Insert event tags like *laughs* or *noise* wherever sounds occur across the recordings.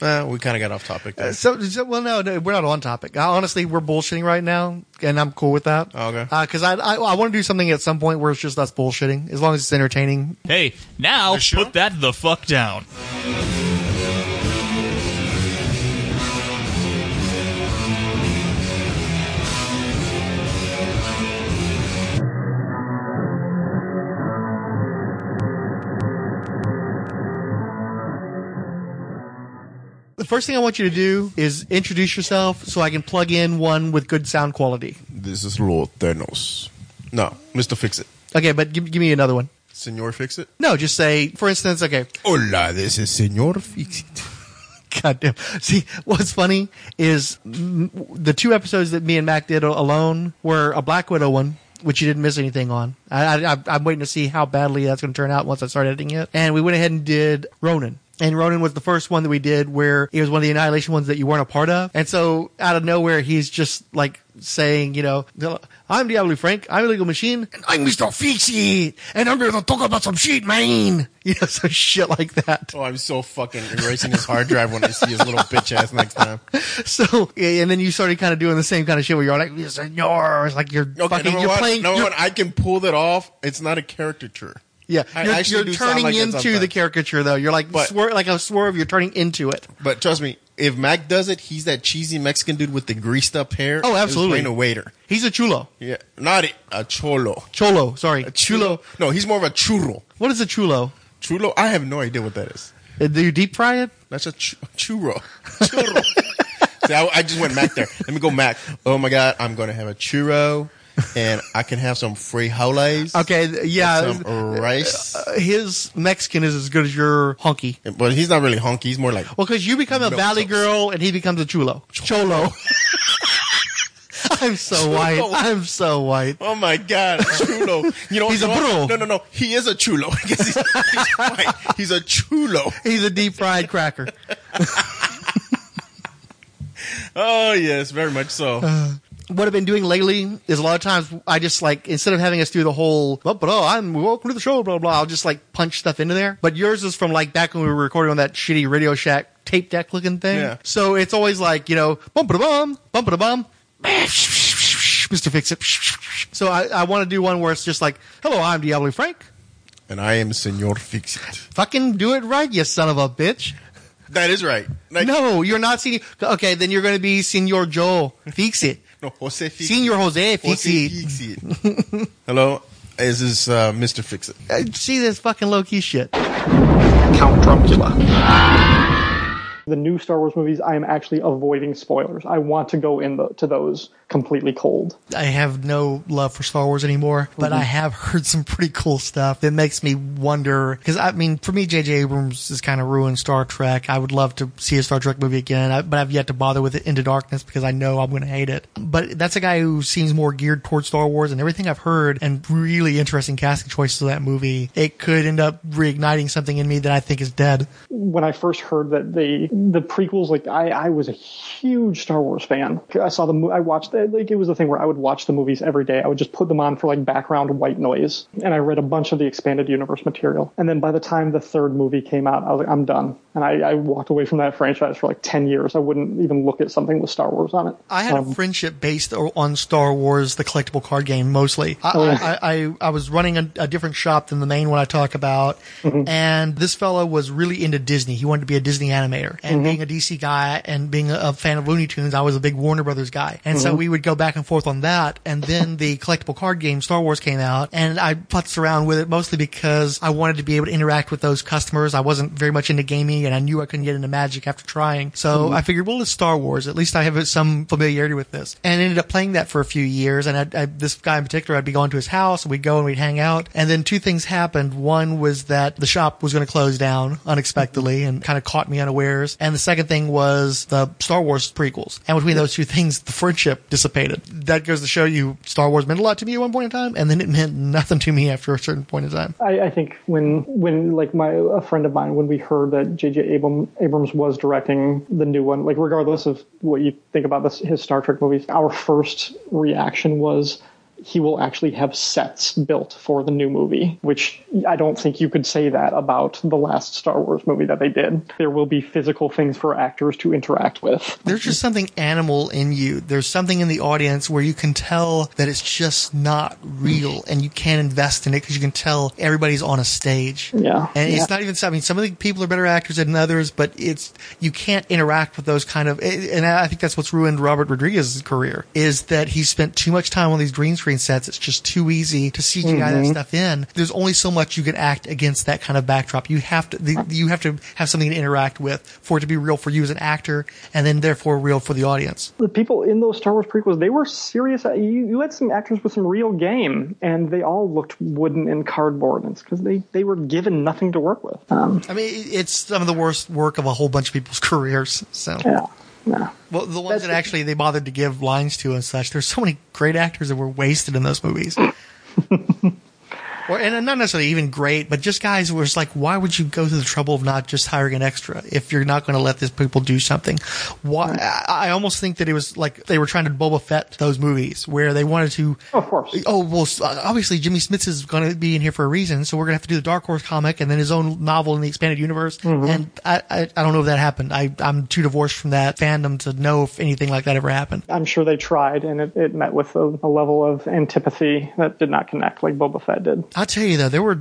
Uh, we kind of got off topic there. So, so well, no, no, we're not on topic. Uh, honestly, we're bullshitting right now, and I'm cool with that. Oh, okay. Because I, I, I want to do something at some point where it's just us bullshitting, as long as it's entertaining. Hey, now The put that the fuck down. First thing I want you to do is introduce yourself, so I can plug in one with good sound quality. This is Lord Thanos. No, Mr. Fix It. Okay, but give, give me another one. Senor Fix It. No, just say, for instance, okay, Hola, this is Senor Fix It. *laughs* Goddamn. See, what's funny is the two episodes that me and Mac did alone were a Black Widow one, which you didn't miss anything on. I, I, I'm waiting to see how badly that's going to turn out once I start editing it. And we went ahead and did Ronan. And Ronan was the first one that we did where it was one of the Annihilation ones that you weren't a part of. And so out of nowhere, he's just like saying, you know, I'm Diablo Frank, I'm a legal machine, and I'm Mr. Fix It, and I'm going to talk about some shit, man. *laughs* You know, some shit like that. Oh, I'm so fucking erasing his hard drive when I see his little bitch ass next time. *laughs* So, and then you started kind of doing the same kind of shit where you're like, senor, it's like you're Okay, fucking, you're one, playing, number you're- one, I can pull that off. It's not a caricature. Yeah, I you're, you're turning like into the caricature though. You're like, But- like a swerve, you're turning into it. But trust me, if Mac does it, he's that cheesy Mexican dude with the greased up hair. Oh, absolutely. playing a waiter. He's a chulo. Yeah, not a, a cholo. Cholo, sorry. A chulo. No, he's more of a churro. What is a chulo? Chulo? I have no idea what that is. Uh, Do you deep fry it? That's a ch- churro. *laughs* Churro. See, I, I just went Mac there. Let me go Mac. Oh my God, I'm going to have a churro and I can have some frijoles. Okay, yeah. Some rice. Uh, his Mexican is as good as your honky. but he's not really honky. He's more like, Well, because you become a valley toast. girl and he becomes a chulo. Cholo. *laughs* I'm so white. I'm so white. oh my God, chulo. You know, He's you a know bro. No, no, no. He is a chulo. *laughs* He's, he's white. He's a chulo. He's a deep fried cracker. *laughs* Oh, yes, very much so. What I've been doing lately is a lot of times I just like instead of having us do the whole but oh I'm welcome to the show blah blah I'll just like punch stuff into there. But yours is from like back when we were recording on that shitty Radio Shack tape deck looking thing. Yeah. So it's always like you know bump a bum bump a bum. Mr. *laughs* Fix It. So I, I want to do one where it's just like, hello, I'm Diablo Frank. and I am Senor Fix It. Fucking do it right, you son of a bitch. That is right. Like, No, you're not senior. Okay, then you're going to be Senor Joe. Fix it. No, Jose Fix Senior Jose. Fix Jose it. Fix It. Hello, this is uh, Mr. Fix It. Uh, See this fucking low key shit. Count Dracula. The new Star Wars movies, I am actually avoiding spoilers. I want to go in the, to those completely cold. I have no love for Star Wars anymore, but I mm-hmm. have *laughs* heard some pretty cool stuff that makes me wonder. Because I mean, for me, J.J. Abrams has kind of ruined Star Trek. I would love to see a Star Trek movie again, but I've yet to bother with it Into Darkness because I know I'm going to hate it. But that's a guy who seems more geared towards Star Wars, and everything I've heard and really interesting casting choices of that movie, it could end up reigniting something in me that I think is dead. when I first heard that the the prequels, like I, I was a huge Star Wars fan. I saw the I watched it, like it was the thing where I would watch the movies every day. I would just put them on for like background white noise, and I read a bunch of the expanded universe material. And then by the time the third movie came out, I was like, I'm done, and I, I walked away from that franchise for like ten years. I wouldn't even look at something with Star Wars on it. I had Um, a friendship based on Star Wars, the collectible card game, mostly. I, Oh, yeah. I, I, I was running a, a different shop than the main one I talk about, Mm-hmm. and this fellow was really into Disney. He wanted to be a Disney animator, and Mm-hmm. being a DC guy and being a, fan of Looney Tunes, I was a big Warner Brothers guy, and Mm-hmm. so we would go back and forth on that. And then the collectible card game Star Wars came out, and I putzed around with it mostly because I wanted to be able to interact with those customers. I wasn't very much into gaming, and I knew I couldn't get into Magic after trying. So Mm-hmm. I figured, well, it's Star Wars. At least I have some familiarity with this. And ended up playing that for a few years. And I, I, this guy in particular, I'd be going to his house, and we'd go and we'd hang out. And then two things happened. One was that the shop was going to close down unexpectedly and kind of caught me unawares. And the second thing was the Star Wars prequels. And between those two things, the friendship dissipated. That goes to show you Star Wars meant a lot to me at one point in time, and then it meant nothing to me after a certain point in time. I, I think when when like my a friend of mine when we heard that J.J. Abram, Abrams was directing the new one, like regardless of what you think about this, his Star Trek movies, our first reaction was he will actually have sets built for the new movie, which I don't think you could say that about the last Star Wars movie that they did. There will be physical things for actors to interact with. There's just something animal in you. There's something in the audience where you can tell that it's just not real and you can't invest in it because you can tell everybody's on a stage. Yeah. And Yeah. it's not even, I mean, some of the people are better actors than others, but it's, you can't interact with those kind of, and I think that's what's ruined Robert Rodriguez's career is that he spent too much time on these green screen sets. It's just too easy to CGI that stuff in. There's only so much you can act against that kind of backdrop. You have to, the, you have to have something to interact with for it to be real for you as an actor and then therefore real for the audience. the people in those Star Wars prequels, they were serious. You, you had some actors with some real game, and they all looked wooden and cardboard. It's because they, they were given nothing to work with. Um, I mean, it's some of the worst work of a whole bunch of people's *laughs* careers. So, yeah. Yeah. well, the ones That's- that actually they bothered to give lines to and such. There's so many great actors that were wasted in those movies. *laughs* Or, and not necessarily even great, but just guys was like, why would you go to the trouble of not just hiring an extra if you're not going to let these people do something? Why? I, I almost think that it was like they were trying to Boba Fett those movies where they wanted to. Oh, of course. Oh well, uh, obviously Jimmy Smits is going to be in here for a reason, so we're going to have to do the Dark Horse comic and then his own novel in the expanded universe. Mm-hmm. And I, I, I don't know if that happened. I, I'm too divorced from that fandom to know if anything like that ever happened. I'm sure they tried, and it, it met with a, a level of antipathy that did not connect like Boba Fett did. I'll tell you though, there were,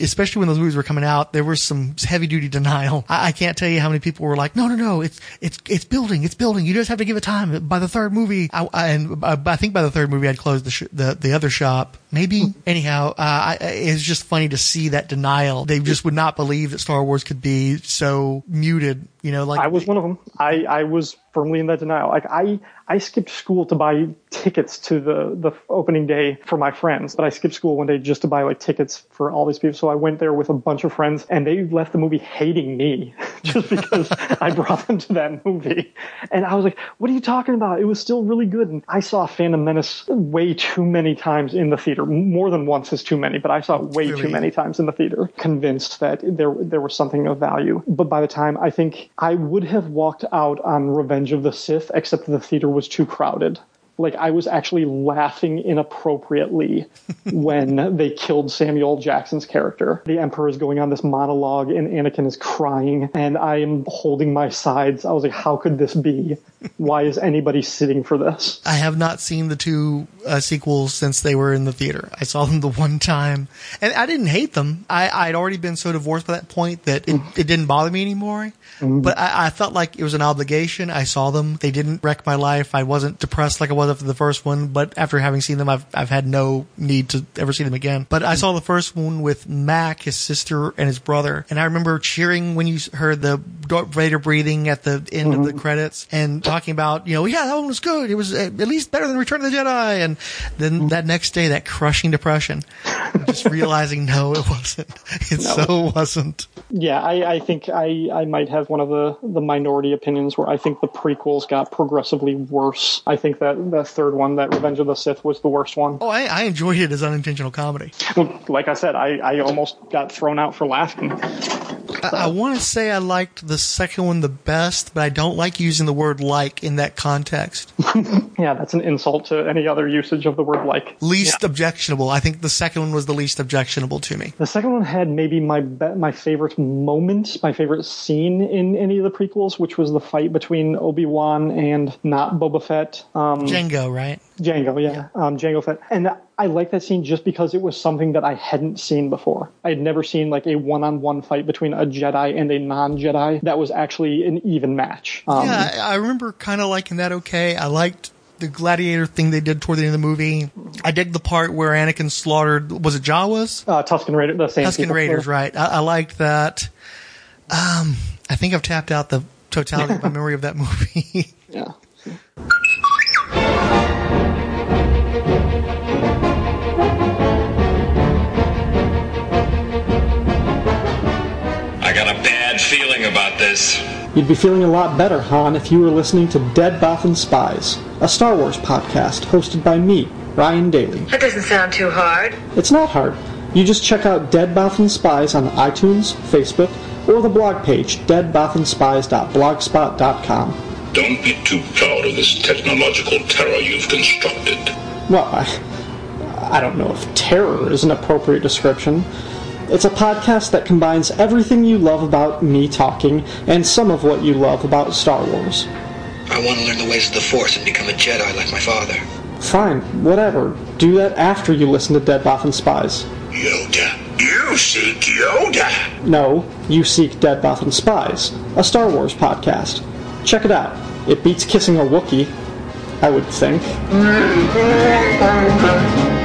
especially when those movies were coming out, there was some heavy duty denial. I, can't tell you how many people were like, no, no, no, it's, it's, it's building, it's building. You just have to give it time. By the third movie, I, I, and I, I think by the third movie, I'd closed the, sh- the, the other shop. Maybe. Anyhow, uh, it's just funny to see that denial. They just would not believe that Star Wars could be so muted, you know, like. I was one of them. I, I was firmly in that denial. Like I, I skipped school to buy tickets to the, the opening day for my friends, but I skipped school one day just to buy like tickets for all these people. So I went there with a bunch of friends and they left the movie hating me *laughs* just because I brought them to that movie. And I was like, what are you talking about? It was still really good. And I saw Phantom Menace way too many times in the theater. More than once is too many, but I saw it way Really? too many times in the theater, convinced that there there was something of value. But by the time I think I would have walked out on Revenge of the Sith, except the theater was too crowded. Like I was actually laughing inappropriately *laughs* when they killed Samuel Jackson's character. The Emperor is going on this monologue and Anakin is crying and I am holding my sides. I was like, how could this be? Why is anybody sitting for this? I have not seen the two uh, sequels since they were in the theater. I saw them the one time, and I didn't hate them. I, I'd already been so divorced by that point that it, it didn't bother me anymore. But I, I felt like it was an obligation. I saw them; they didn't wreck my life. I wasn't depressed like I was after the first one. But after having seen them, I've I've had no need to ever see them again. But I saw the first one with Mac, his sister, and his brother, and I remember cheering when you heard the Darth Vader breathing at the end of the credits and talking about, you know, yeah, that one was good. It was uh, at least better than Return of the Jedi. And then that next day, that crushing depression, just realizing, *laughs* no, it wasn't. It so wasn't. Yeah, I, I think I, I might have one of the, the minority opinions where I think the prequels got progressively worse. I think that the third one, that Revenge of the Sith, was the worst one. Oh, I, I enjoyed it as unintentional comedy. Like I said, I, I almost got thrown out for laughing. I, I want to say I liked the second one the best, but I don't like using the word like in that context. *laughs* Yeah, that's an insult to any other usage of the word like. Least objectionable. I think the second one was the least objectionable to me. The second one had maybe my be- my favorite moment, my favorite scene in any of the prequels, which was the fight between Obi Wan and not Boba Fett. Um, Jango, right? Jango, yeah, Um, Jango Fett, and I like that scene just because it was something that I hadn't seen before. I had never seen like a one-on-one fight between a Jedi and a non-Jedi that was actually an even match. Um, Yeah, I, remember kind of liking that okay. I liked the gladiator thing they did toward the end of the movie. I dig the part where Anakin slaughtered, was it Jawas? uh, Tusken Raider, the same Tusken. Raiders, right. I, I liked that. Um, I think I've tapped out the totality of my *laughs* memory of that movie. Yeah. *laughs* this. You'd be feeling a lot better, Han, if you were listening to Dead Bothan Spies, a Star Wars podcast hosted by me, Ryan Daly. That doesn't sound too hard. It's not hard. You just check out Dead Bothan Spies on iTunes, Facebook, or the blog page deadbothanspies.blogspot.com. Don't be too proud of this technological terror you've constructed. Well, I, I don't know if terror is an appropriate description. It's a podcast that combines everything you love about me talking and some of what you love about Star Wars. I want to learn the ways of the Force and become a Jedi like my father. Fine, whatever. Do that after you listen to Dead Bothan Spies. Yoda. You seek Yoda. No, you seek Dead Bothan Spies, a Star Wars podcast. Check it out. It beats kissing a Wookiee, I would think. *laughs*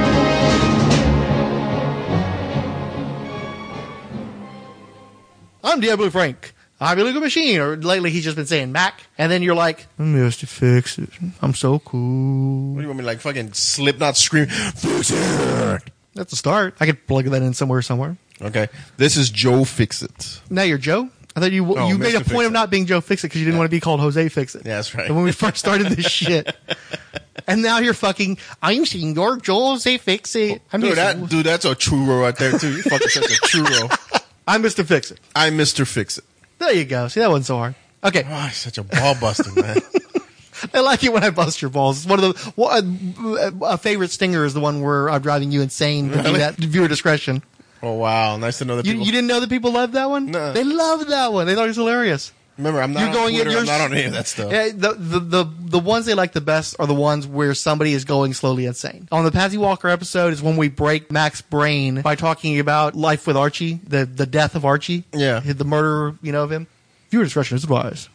I'm Diablo Frank. I'm a legal machine. Or lately he's just been saying Mac. And then you're like, Mr. Fix It. I'm so cool. What do you want me to, like fucking Slipknot scream? Fix it. That's a start. I could plug that in somewhere, somewhere. Okay, this is Joe Fixit. Now you're Joe. I thought you Oh, you made a point of not being Joe Fix It because you didn't want to be called Jose Fix It. Yeah, that's right. when we first started this *laughs* shit. And now you're fucking. I'm seeing your Jose Fix It. I'm Dude, that, dude, that's a churro right there too. You fucking such a churro. *laughs* I'm Mr. Fix It. I'm Mr. Fixit. There you go. See that wasn't so hard. Okay, Oh, he's such a ball busting man. *laughs* I like it when I bust your balls. It's one of the one, a favorite stinger is the one where I'm driving you insane. But do that viewer discretion. oh wow, nice to know that You, people. you didn't know that people loved that one? No. They loved that one. They thought it was hilarious. Remember, I'm not You're on going in. Twitter. You're I'm not on any of that stuff. Yeah, the, the the the ones they like the best are the ones where somebody is going slowly insane. On the Patsy Walker episode is when we break Mac's brain by talking about life with Archie, the the death of Archie. Yeah. the murder, you know, of him. Viewer discretion is advised.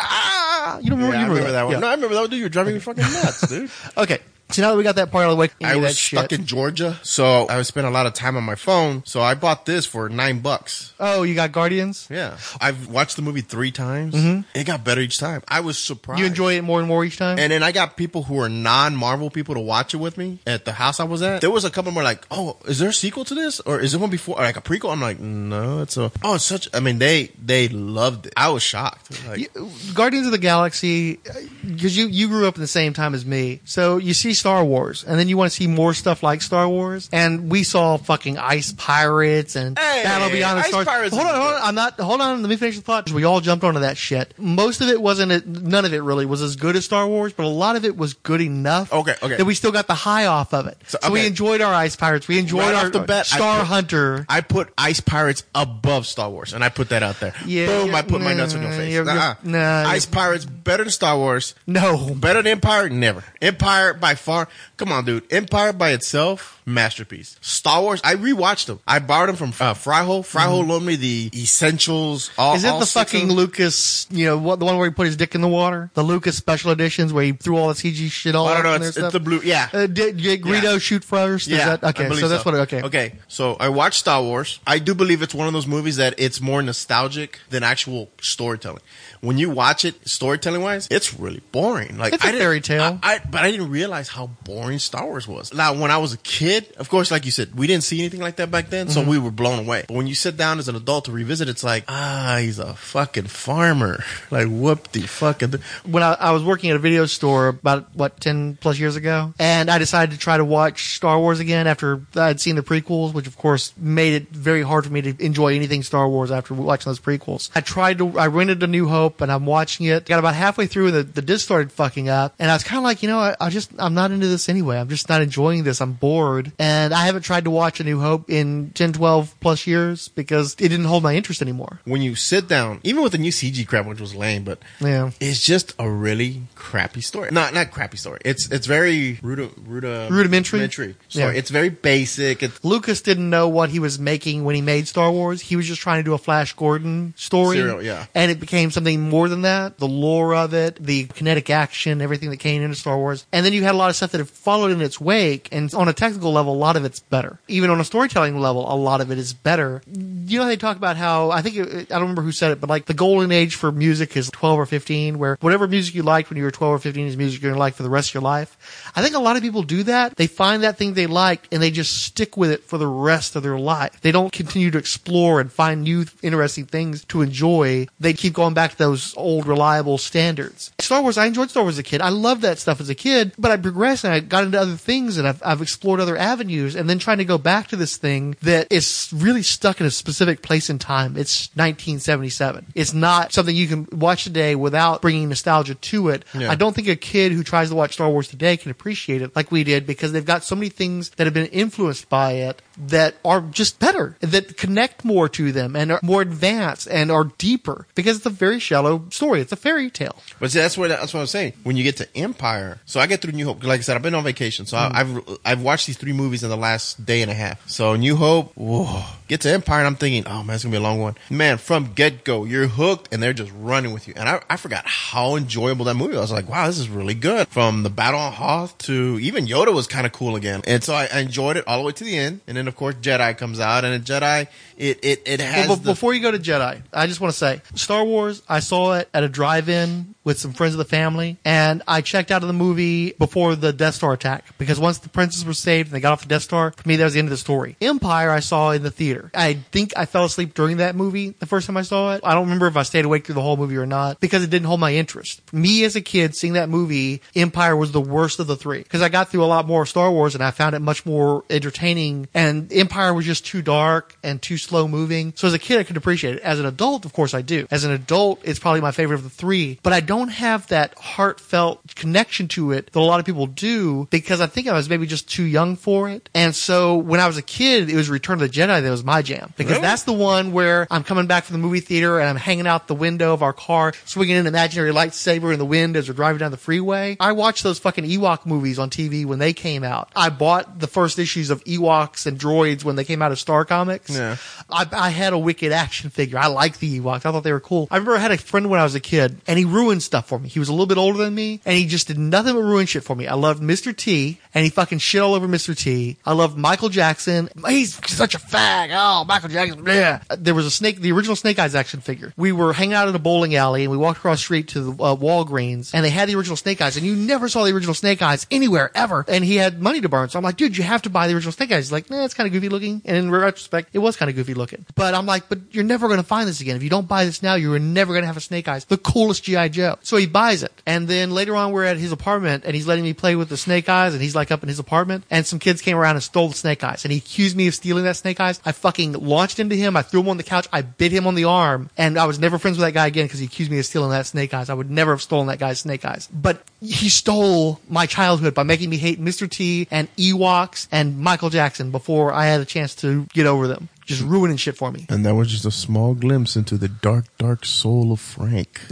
Ah, you don't Yeah, remember, I you remember that one. Yeah. No, I remember that one. Dude, you're driving me fucking nuts, dude. *laughs* Okay, so now that we got that part out of the way, I was stuck shit. in Georgia, so I was spending a lot of time on my phone. So I bought this for nine bucks. Oh, you got Guardians. Yeah, I've watched the movie three times. It got better each time. I was surprised. Mm-hmm. You enjoy it more and more each time. And then I got people who are non-Marvel people to watch it with me at the house I was at. There was a couple more like, "Oh, is there a sequel to this, or is it one before, or like a prequel?" I'm like, "No, it's a." Oh, it's such. I mean, they they loved it. I was shocked. Like, You- Guardians of the Galaxy, because you you grew up in the same time as me, so you see Star Wars, and then you want to see more stuff like Star Wars, and we saw fucking Ice Pirates and Hey, Battle Beyond the Ice Stars. Pirates hold on, hold on. I'm not. Hold on, let me finish the thought. We all jumped onto that shit. Most of it wasn't. None of it really was as good as Star Wars, but a lot of it was good enough. Okay, okay. That we still got the high off of it. So, So, we enjoyed our Ice Pirates. We enjoyed Right our off the bat, I Star put- Hunter. I put Ice Pirates above Star Wars, and I put that out there. Yeah, Boom! I put my nuts on your face. you're- Nuh-uh. nah, Ice Pirates better than Star Wars. No, Better than Empire? Never. Empire by far. Come on, dude. Empire by itself, masterpiece. Star Wars. I rewatched them. I borrowed them from uh, Fryhole. Fryhole loaned me the essentials. All, Mm-hmm. Is it the fucking. Lucas, you know, what, the one where he put his dick in the water? The Lucas special editions where he threw all the CG shit all I don't know. It's, it's the blue. Yeah. Uh, did, did Greedo Yeah. shoot first? Is Yeah, that- okay, so that's what. Okay, Okay, so I watched Star Wars. I do believe it's one of those movies that it's more nostalgic than actual storytelling. When you watch it, storytelling wise, it's really boring. Like It's a fairy tale. I, I, but I didn't realize how boring Star Wars was. Now, when I was a kid, of course, like you said, we didn't see anything like that back then, Mm-hmm. so we were blown away. But when you sit down as an adult to revisit, it's like, ah, he's a fucking farmer. *laughs* Like, whoop the fucking. when I, I was working at a video store about what ten plus years ago, and I decided to try to watch Star Wars again after I'd seen the prequels, which of course made it very hard for me to enjoy anything Star Wars after watching those prequels. I tried to, I rented A New Hope, and I'm watching it. Got about halfway through, and the, the disc started fucking up, and I was kind of like, you know, I, I just I'm not into this anyway. I'm just not enjoying this. I'm bored, and I haven't tried to watch A New Hope in 10, 12 plus years because it didn't hold my interest anymore. When you sit down, even with the new CG crap, which was lame, but Yeah. it's just a really crappy story. Not not crappy story. It's it's very Rudimentary? rudimentary. Story. Yeah. It's very basic. It's Lucas didn't know what he was making when he made Star Wars. He was just trying to do a Flash Gordon story. Serial, yeah. And it became something more than that. The lore of it, the kinetic action, everything that came into Star Wars. And then you had a lot of stuff that followed in its wake. And on a technical level, a lot of it's better. Even on a storytelling level, a lot of it is better. You know, they talk about how, I think, it, I don't remember who said it, but like the golden age for music is 12 or 15, where whatever music you liked when you were 12 or 15 is music you're going to like for the rest of your life. I think a lot of people do that. They find that thing they liked and they just stick with it for the rest of their life. They don't continue to explore and find new interesting things to enjoy. They keep going back to those old reliable standards. Star Wars, I enjoyed Star Wars as a kid. I loved that stuff as a kid, but I progressed and I got into other things and I've, I've explored other avenues and then trying to go back to this thing that is really stuck in a specific place in time. It's 1977. It's not something you can watch today without bringing nostalgia to it. Yeah. I don't think a kid who tries to watch Star Wars today can appreciate it like we did because they've got so many things that have been influenced by it that are just better, that connect more to them and are more advanced and are deeper because it's a very shallow story. It's a fairy tale. But see, that's what that's what I'm saying. When you get to Empire, so I get through New Hope. Like I said, I've been on vacation, so I, mm. I've I've watched these three movies in the last day and a half. So New Hope, whoa, get to Empire, and I'm thinking, oh man, it's gonna be a long one. Man, from get go, you're hooked, and they're just running with you. And I, I forgot how enjoyable that movie. was. I was like, wow, this is really good. From the battle on Hoth to even Yoda was kind of cool again. And so I, I enjoyed it all the way to the end. And then of course Jedi comes out, and a Jedi, it it it has Well, be- the- before you go to Jedi, I just want to say Star Wars, I saw it at a drive in with some friends of the family, and I checked out of the movie before the Death Star attack because once the princes were saved and they got off the Death Star, for me, that was the end of the story. Empire, I saw in the theater. I think I fell asleep during that movie the first time I saw it. I don't remember if I stayed awake through the whole movie or not because it didn't hold my interest. Me as a kid seeing that movie, Empire was the worst of the three because I got through a lot more Star Wars and I found it much more entertaining and Empire was just too dark and too slow moving. So as a kid, I could appreciate it. As an adult, of course I do. As an adult, it's probably my favorite of the three, but I don't have that heartfelt connection to it that a lot of people do because I think I was maybe just too young for it. And so when I was a kid, it was Return of the Jedi that was my jam because Really? that's the one where I'm coming back from the movie theater and I'm hanging out the window of our car, swinging an imaginary lightsaber in the wind as we're driving down the freeway. I watched those fucking Ewok movies on TV when they came out. I bought the first issues of Ewoks and droids when they came out of Star Comics. Yeah. I, I had a Wicket action figure. I liked the Ewoks. I thought they were cool. I remember I had a friend when I was a kid and he ruined stuff for me. He was a little bit older than me and he just did nothing but ruin shit for me. I loved Mr. T and he fucking shit all over Mr. T. I love Michael Jackson. He's such a fag. Oh, Michael Jackson. Yeah. There was a snake, the original Snake Eyes action figure. We were hanging out at a bowling alley and we walked across the street to the uh, Walgreens and they had the original Snake Eyes and you never saw the original Snake Eyes anywhere ever. And he had money to burn. So I'm like, dude, you have to buy the original Snake Eyes. He's like, nah, it's kind of goofy looking. And in retrospect, it was kind of goofy looking. But I'm like, but you're never going to find this again. If you don't buy this now, you're never going to have a Snake Eyes. The coolest G.I. Joe. So he buys it. And then later on, we're at his apartment and he's letting me play with the Snake Eyes and he's like up in his apartment and some kids came around and stole the Snake Eyes and he accused me of stealing that Snake Eyes. I fucking launched into him. I threw him on the couch. I bit him on the arm and I was never friends with that guy again because he accused me of stealing that Snake Eyes. I would never have stolen that guy's Snake Eyes. But he stole my childhood by making me hate Mr. T and Ewoks and Michael Jackson before I had a chance to get over them. Just ruining shit for me. And that was just a small glimpse into the dark, dark soul of Frank. *laughs*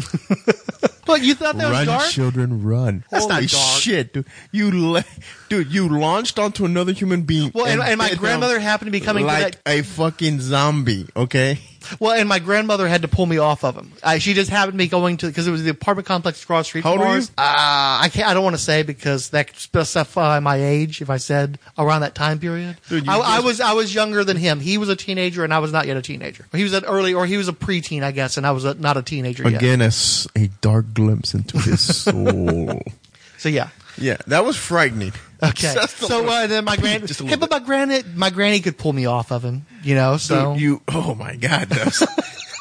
But you thought that was run, dark? children, run! That's Holy not dark. shit, dude! You, le- dude, you launched onto another human being. Well, and, and my grandmother happened to be coming to like that. a fucking zombie. Okay, Well, and my grandmother had to pull me off of him. Uh, she just happened to be going to because it was the apartment complex across the street. How from old are ours. you? Uh, I can't. I don't want to say because that could specify my age. If I said around that time period, Dude, I, I was I was younger than him. He was a teenager, and I was not yet a teenager. He was an early, or he was a preteen, I guess, and I was a, not a teenager yet. again, s- a dark glimpse into his *laughs* soul. So yeah. Yeah, that was frightening. *laughs* Okay. *laughs* Just a So little- uh, then my grand, Just a hey, little but my granny, my granny could pull me off of him. You know. So you, oh my god, *laughs*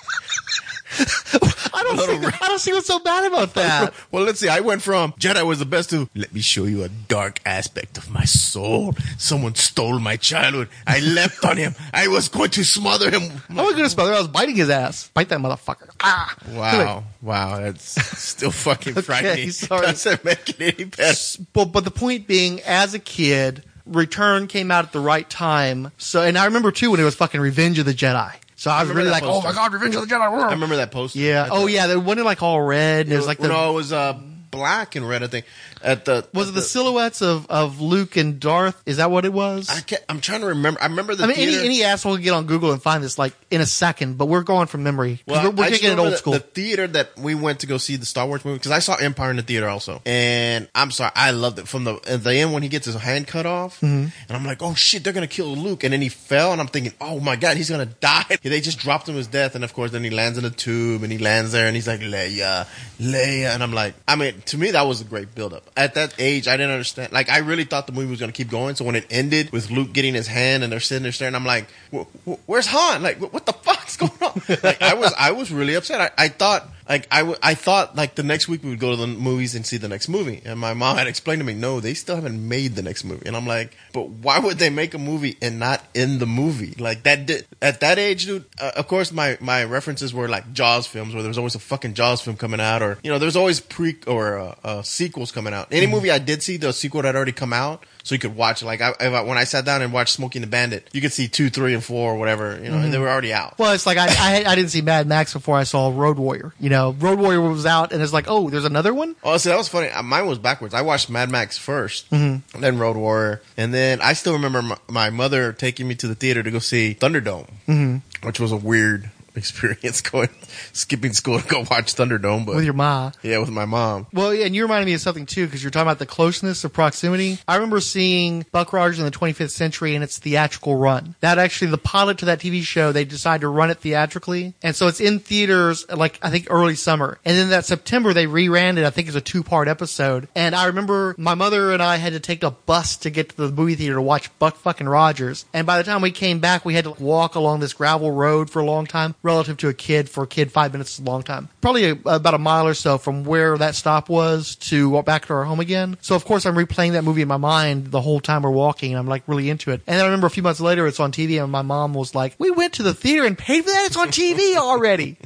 *laughs* I don't see. I don't see what's so bad about *laughs* that. well, let's see. I went from Jedi was the best to let me show you a dark aspect of my soul. Someone stole my childhood. I leapt on him. I was going to smother him. I wasn't gonna spell it. I was biting his ass. Bite that motherfucker. Ah. Wow, wow, that's still fucking *laughs* frightening. sorry. Doesn't make it any better. But but the point being, as a kid, Return came out at the right time. So, and I remember too when it was fucking Revenge of the Jedi. So I was really that like, oh my god, Revenge of the Jedi. I remember that poster. Yeah. Oh yeah. They wanted like all red. And it was like the no, it was uh, black and red. I think at the was it at the silhouettes of of Luke and Darth? Is that what it was? I can't, I'm trying to remember. I remember the I mean, any, theater. any asshole can get on Google and find this like in a second, but we're going from memory. Well, we're, we're I kicking it old the, school. The theater that we went to go see the Star Wars movie because I saw Empire in the theater also, and I'm sorry, I loved it from the at the end when he gets his hand cut off, Mm-hmm. and I'm like, oh shit, they're gonna kill Luke, and then he fell, and I'm thinking, oh my god, he's gonna *laughs* die. They just dropped him his death, and of course, then he lands in a tube, and he lands there, and he's like Leia, Leia, and I'm like, I mean, to me that was a great build up. At that age, I didn't understand. Like, I really thought the movie was gonna keep going, so when it ended with Luke getting his hand, and they're sitting there staring, I'm like, "Wh- wh- where's Han? Like, wh- what the fuck's *laughs* going on? like, I was, I was really upset. I, I thought, like, I, w- I thought, like, the next week we would go to the movies and see the next movie. And my mom had explained to me, no, they still haven't made the next movie. And I'm like, but why would they make a movie and not in the movie? Like, that did, at that age, dude, uh, of course, my, my references were like Jaws films where there was always a fucking Jaws film coming out or, you know, there's always pre or, uh, uh, sequels coming out. Any movie I did see, the sequel had already come out. So you could watch, like, I, if I, when I sat down and watched Smokey and the Bandit, you could see two, three, and four, or whatever, you know, and they were already out. Well, it's like I, I I didn't see Mad Max before I saw Road Warrior. You know, Road Warrior was out, and it's like, oh, there's another one. Oh, see, that was funny. Uh, Mine was backwards. I watched Mad Max 1st then Road Warrior, and then I still remember my, my mother taking me to the theater to go see Thunderdome, mm-hmm. which was a weird *laughs* experience going skipping school to go watch Thunderdome, but With your ma. yeah, with my mom. Well, yeah, and you reminded me of something too, because you're talking about the closeness of proximity. I remember seeing Buck Rogers in the 25th century and its theatrical run. That actually, the pilot to that TV show, they decided to run it theatrically. And so it's in theaters, like, I think early summer. And then that September, they reran it, I think it's a two part episode. And I remember my mother and I had to take a bus to get to the movie theater to watch Buck fucking Rogers. And by the time we came back, we had to walk along this gravel road for a long time, relative to a kid. For a kid, five minutes is a long time. Probably a, about a mile or so from where that stop was to walk back to our home again. So of course I'm replaying that movie in my mind the whole time we're walking and I'm like really into it. And then I remember a few months later it's on TV and my mom was like, we went to the theater and paid for that. It's on TV already.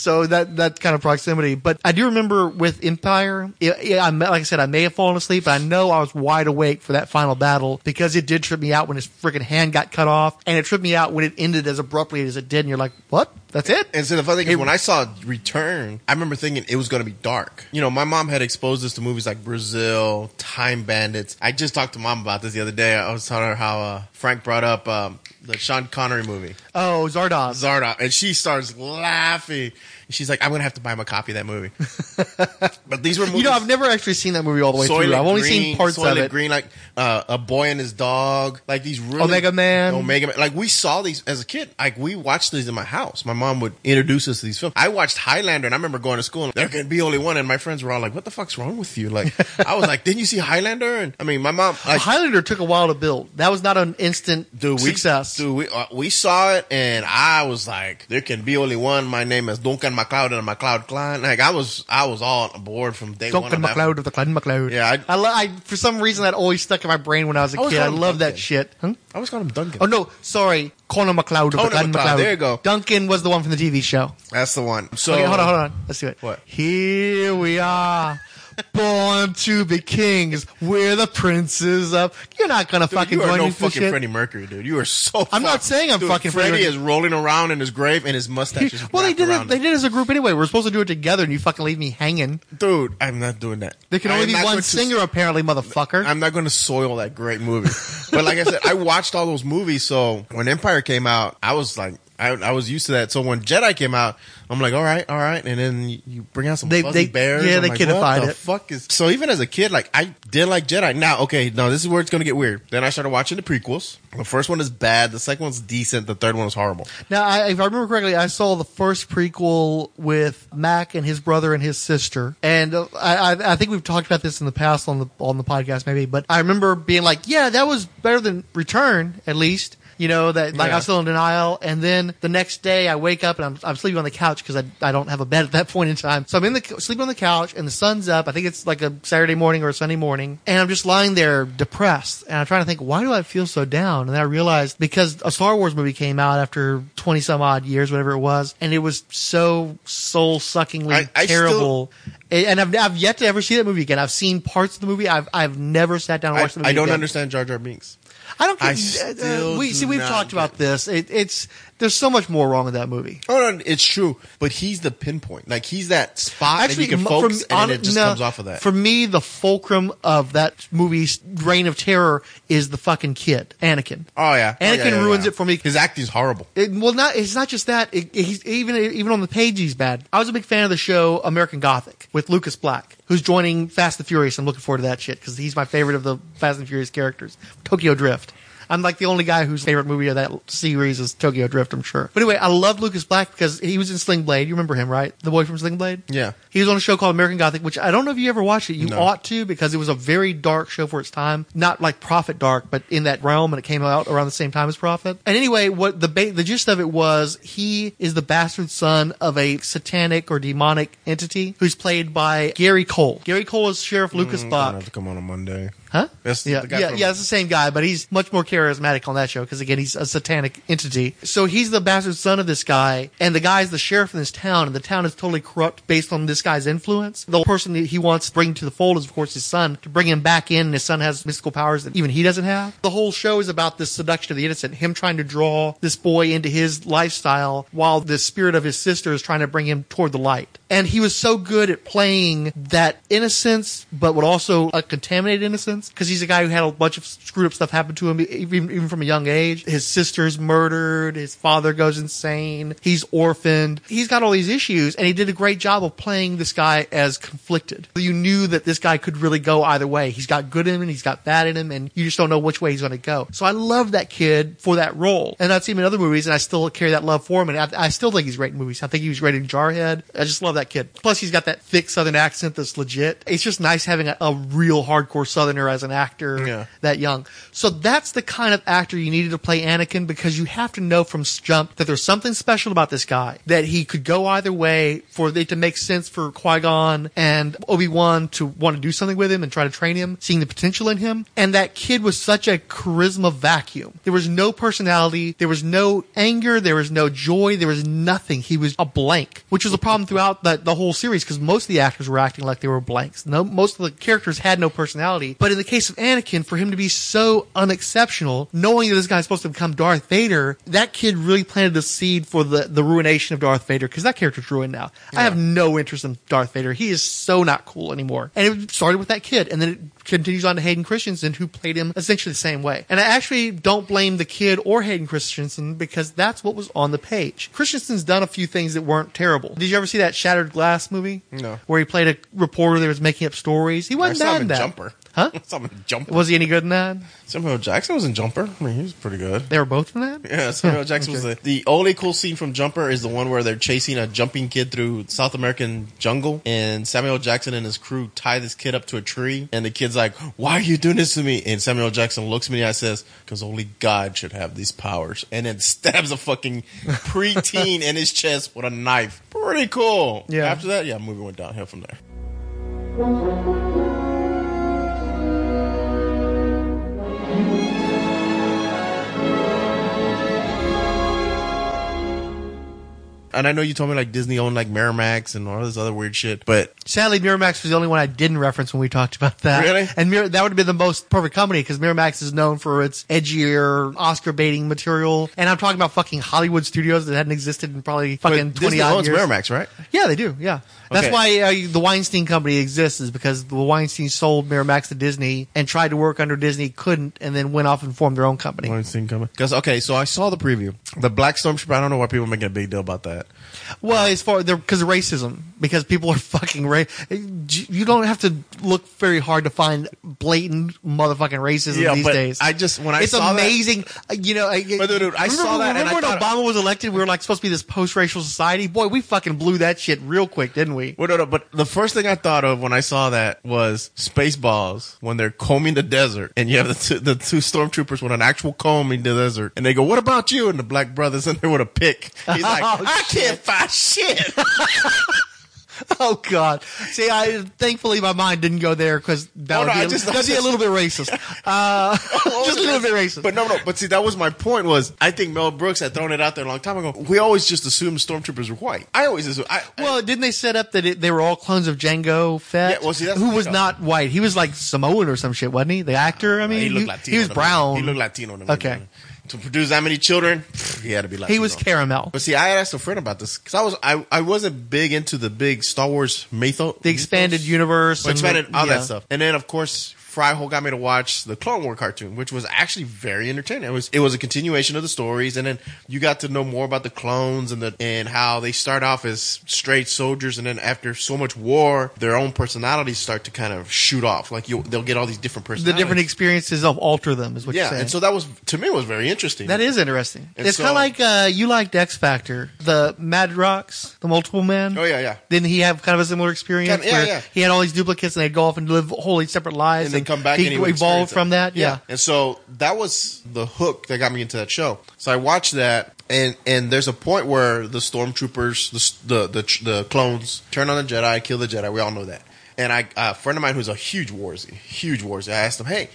So that that kind of proximity, but I do remember with Empire. It, yeah, I, like I said, I may have fallen asleep, but I know I was wide awake for that final battle because it did trip me out when his freaking hand got cut off, and it tripped me out when it ended as abruptly as it did. And you're like, "What? That's it?" And so the funny thing is, when I saw Return, I remember thinking it was going to be dark. You know, my mom had exposed us to movies like Brazil, Time Bandits. I just talked to mom about this the other day. I was telling her how uh, Frank brought up um, the Sean Connery movie. Oh, Zardoz. Zardoz, and she starts laughing. She's like, "I'm gonna have to buy him a copy of that movie." *laughs* but these were movies. you know, I've never actually seen that movie all the way through. I've only seen parts of it. Green, like uh, a boy and his dog, like these really Omega Man. Omega Man. Like we saw these as a kid. Like we watched these in my house. My mom would introduce us to these films. I watched Highlander, and I remember going to school. and There can be only one, and my friends were all like, "What the fuck's wrong with you?" Like *laughs* I was like, "Didn't you see Highlander?" And I mean, my mom. Like, Highlander took a while to build. That was not an instant Dude, success. Dude, we, uh, we saw it, and I was like, "There can be only one." My name is Duncan MacLeod, and MacLeod Clan. Like I was, I was all on board from day one. Duncan of. MacLeod of the Clan MacLeod. Yeah, I- I, lo- I for some reason that always stuck in my brain when I was a I always kid. I love that shit. Huh? I always called him Duncan. Oh no, sorry, Connor MacLeod of the Connor Clan MacLeod, MacLeod. there you go. Duncan was the one from the TV show. That's the one. So okay, hold on, hold on. Let's do it. What? Here we are. Born to be kings, we're the princes of. You're not gonna Dude, fucking you are no fucking shit. Freddie Mercury, dude. You are so. I'm not saying I'm Dude, fucking Freddie Freddie Mercury. is rolling around in his grave, and his mustache is. well, they did it. around They did it as a group anyway. We're supposed to do it together, and you fucking leave me hanging. Dude, I'm not doing that. There can only be one going to- singer, apparently, motherfucker. I'm not going to soil that great movie. *laughs* but like I said, I watched all those movies. So when Empire came out, I was like, I, I was used to that. So when Jedi came out, I'm like, all right, all right. And then you, bring out some They- fuzzy they- bears. yeah, I'm they like, what the it. fuck is? So even as a kid, like I did like Jedi. Now, okay, no, this is where it's going to get weird. Then I started watching the prequels. The first one is bad. The second one's decent. The third one is horrible. Now, I, if I remember correctly, I saw the first prequel with Mac and his brother and his sister, and uh, I, I, I think we've talked about this in the past on the on the podcast, maybe. But I remember being like, "Yeah, that was better than Return, at least." You know that like I Yeah. was still in denial, and then the next day I wake up and I'm, I'm sleeping on the couch because I, I don't have a bed at that *laughs* point in time. So I'm in the sleeping on the couch and the sun's up. I think it's like a Saturday morning or a Sunday morning, and I'm just lying there depressed, and I'm trying to think why do I feel so down? And then I realized because a Star Wars movie came out after 20 some odd years, whatever it was, and it was so soul suckingly I- I still- terrible. and I've, I've yet to ever see that movie again. I've seen parts of the movie. I've I've never sat down and I, watched the movie. I don't again. understand Jar Jar Binks. I don't. I uh, we do see. We've talked about this. It, it's there's so much more wrong with that movie. Oh no, it's true. But he's the pinpoint. Like he's that spot that you can focus, from- on- then it just no, comes off of that. For me, the fulcrum of that movie's reign of terror is the fucking kid, Anakin. oh yeah, Oh, Anakin yeah, yeah, ruins yeah. it for me. His acting's horrible. It, well, not it's not just that. It, he's even even on the page he's bad. I was a big fan of the show American Gothic with Lucas Black, who's joining Fast and Furious. I'm looking forward to that shit because he's my favorite of the Fast and Furious characters. Tokyo Drift. I'm like the only guy whose favorite movie of that series is Tokyo Drift, I'm sure. But anyway, I love Lucas Black because he was in Sling Blade. You remember him, right? The boy from Sling Blade? Yeah. He was on a show called American Gothic, which I don't know if you ever watched it. You No. ought to because it was a very dark show for its time. Not like Profit Dark, but in that realm, and it came out around the same time as Profit. And anyway, what the ba- the gist of it was, he is the bastard son of a satanic or demonic entity who's played by Gary Cole. Gary Cole is Sheriff Lucas mm, Gonna Buck. have to come on a Monday. Huh? That's yeah, yeah, yeah. It's the same guy, but he's much more charismatic on that show because again, he's a satanic entity. So he's the bastard son of this guy, and the guy's the sheriff in this town, and the town is totally corrupt based on this guy's influence. The person that he wants to bring to the fold is, of course, his son to bring him back in. And his son has mystical powers that even he doesn't have. The whole show is about this seduction of the innocent, him trying to draw this boy into his lifestyle, while the spirit of his sister is trying to bring him toward the light. And he was so good at playing that innocence, but would also a contaminated innocence because he's a guy who had a bunch of screwed up stuff happen to him even, even from a young age. His sister's murdered. His father goes insane. He's orphaned. He's got all these issues and he did a great job of playing this guy as conflicted. You knew that this guy could really go either way. He's got good in him and he's got bad in him and you just don't know which way he's going to go. So I love that kid for that role. And I've seen him in other movies and I still carry that love for him. And I, I still think he's great in movies. I think he was great in Jarhead. I just love that kid. Plus he's got that thick southern accent that's legit. It's just nice having a, a real hardcore southerner as an actor Yeah. that young. So that's the kind of actor you needed to play Anakin because you have to know from jump that there's something special about this guy that he could go either way for it to make sense for Qui Gon and Obi Wan to want to do something with him and try to train him, seeing the potential in him. And that kid was such a charisma vacuum. There was no personality, there was no anger, there was no joy, there was nothing. He was a blank, which was a problem throughout the, the whole series because most of the actors were acting like they were blanks. No, most of the characters had no personality. But in the case of Anakin, for him to be so unexceptional, knowing that this guy's supposed to become Darth Vader, that kid really planted the seed for the, the ruination of Darth Vader because that character's ruined now. I have no interest in Darth Vader. He is so not cool anymore. And it started with that kid, and then it continues on to Hayden Christensen, who played him essentially the same way. And I actually don't blame the kid or Hayden Christensen because that's what was on the page. Christensen's done a few things that weren't terrible. Did you ever see that Shattered Glass movie? No. Where he played a reporter that was making up stories. He wasn't saw bad in that. Jumper. Huh? *laughs* I saw him in Jumper. Was he any good in that? Samuel Jackson was in Jumper. I mean, he was pretty good. They were both in that? Yeah, Samuel Jackson was the, the only cool scene from Jumper is the one where they're chasing a jumping kid through South American jungle, and Samuel Jackson and his crew tie this kid up to a tree, and the kid's like, "Why are you doing this to me?" And Samuel Jackson looks at me in the eye and says, "Because only God should have these powers," and then *laughs* stabs a fucking preteen in his chest with a knife. Pretty cool. Yeah. After that, yeah, movie went downhill from there. And I know you told me like Disney owned like Miramax and all this other weird shit, but Sadly, Miramax was the only one I didn't reference when we talked about that. Really? And Mir- that would have been the most perfect company because Miramax is known for its edgier, Oscar baiting material. And I'm talking about fucking Hollywood studios that hadn't existed in probably but fucking 20 Disney odd owns years. Miramax, right? Yeah, they do. Yeah. That's Okay. why uh, the Weinstein Company exists is because the Weinstein sold Miramax to Disney and tried to work under Disney, couldn't, and then went off and formed their own company. Weinstein coming. Because okay, so I saw the preview, the Black Stormtrooper. I don't know why people are making a big deal about that. Well, as far because of racism, because people are *laughs* fucking ra- You don't have to look very hard to find blatant motherfucking racism Yeah, these but days. I just- when I it's saw that- amazing. uh, You know, I, But dude, I remember, saw that and Remember when thought- Obama was elected? We were like supposed to be this post-racial society. Boy, we fucking blew that shit real quick, didn't we? Well, no, no, but the first thing I thought of when I saw that was Spaceballs when they're combing the desert, and you have the two, the two stormtroopers with an actual comb in the desert, and they go, "What about you?" And the black brothers in there with a pick. He's like, *laughs* Oh, "I can't shit." *laughs* Oh God! See, I thankfully my mind didn't go there because that Oh, would no, be, I a, just- that'd be a little bit racist. Uh, *laughs* just a little bit racist. But no, no. But see, that was my point. Was I think Mel Brooks had thrown it out there a long time ago. We always just assumed stormtroopers were white. I always assume. I, Well, didn't they set up that it, they were all clones of Jango Fett? Yeah, well, see, who was not white. He was like Samoan or some shit, wasn't he? The actor. I mean, he looked he, Latino. he was brown. He looked Latino. Okay. To produce that many children, he had to be like He was caramel. But see, I asked a friend about this because I was I, I wasn't big into the big Star Wars mythos, The expanded universe, Well, expanded all yeah. that stuff, and then of course Fry Hole got me to watch the Clone War cartoon, which was actually very entertaining. It was it was a continuation of the stories, and then you got to know more about the clones and the and how they start off as straight soldiers, and then after so much war, their own personalities start to kind of shoot off. Like you, they'll get all these different personalities. The different experiences of alter them is what you're yeah, saying. and so that was to me was very interesting. that is interesting. And it's so- kind of like uh, you liked X Factor, the Madrox, the Multiple Man. Oh, yeah, yeah. Didn't he have kind of a similar experience Kinda- yeah, where yeah. he had all these duplicates and they'd go off and live wholly separate lives and come back He, and he evolved from that. Yeah. And so that was the hook that got me into that show. So I watched that and and there's a point where the stormtroopers, the the the, the clones turn on the Jedi, kill the Jedi. We all know that. And I a friend of mine who's a huge warzy, huge warzy. I asked him, "Hey,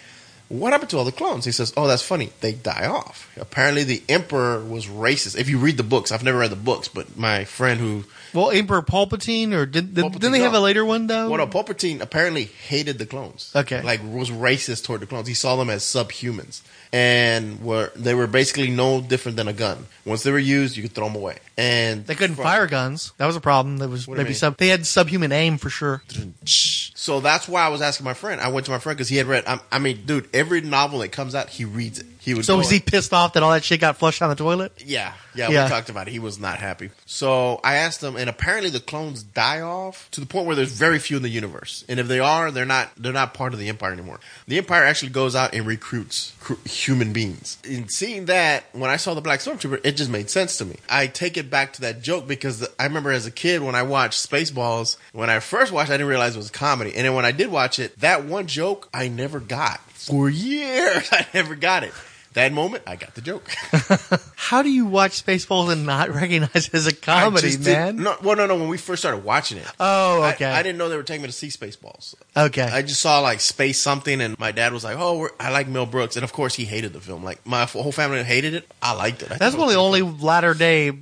what happened to all the clones?" He says, "Oh, that's funny. They die off. Apparently, the Emperor was racist. If you read the books, I've never read the books, but my friend who Well, Emperor Palpatine, or did, did, didn't they have no. a later one though? Well, no, Palpatine apparently hated the clones. Okay. like was racist toward the clones. He saw them as subhumans, and were they were basically no different than a gun. Once they were used, you could throw them away. And They couldn't from- fire guns. That was a problem. That was What do you maybe sub. They had subhuman aim for sure. So that's why I was asking my friend. I went to my friend because he had read. I, I mean, dude, every novel that comes out, he reads it. He would. So go was he pissed off that all that shit got flushed down the toilet? Yeah, yeah, Yeah. we talked about it. He was not happy. So I asked him, and apparently the clones die off to the point where there's very few in the universe, and if they are, they're not they're not part of the Empire anymore. The Empire actually goes out and recruits cr- human beings. In seeing that, when I saw the Black Stormtrooper, it just made sense to me. I take it back to that joke because the, I remember as a kid when I watched Spaceballs. When I first watched, I didn't realize it was comedy, and then when I did watch it, that one joke I never got for years. *laughs* I never got it. That moment, I got the joke. *laughs* How do you watch Spaceballs and not recognize it as a comedy, man? No, well, no, no. When we first started watching it, Oh, I- okay. I, didn't know they were taking me to see Spaceballs. Okay. I just saw like space something, and my dad was like, "Oh, we're, I like Mel Brooks," and of course he hated the film. Like my whole family hated it. I liked it. I That's one of the only latter day. Uh,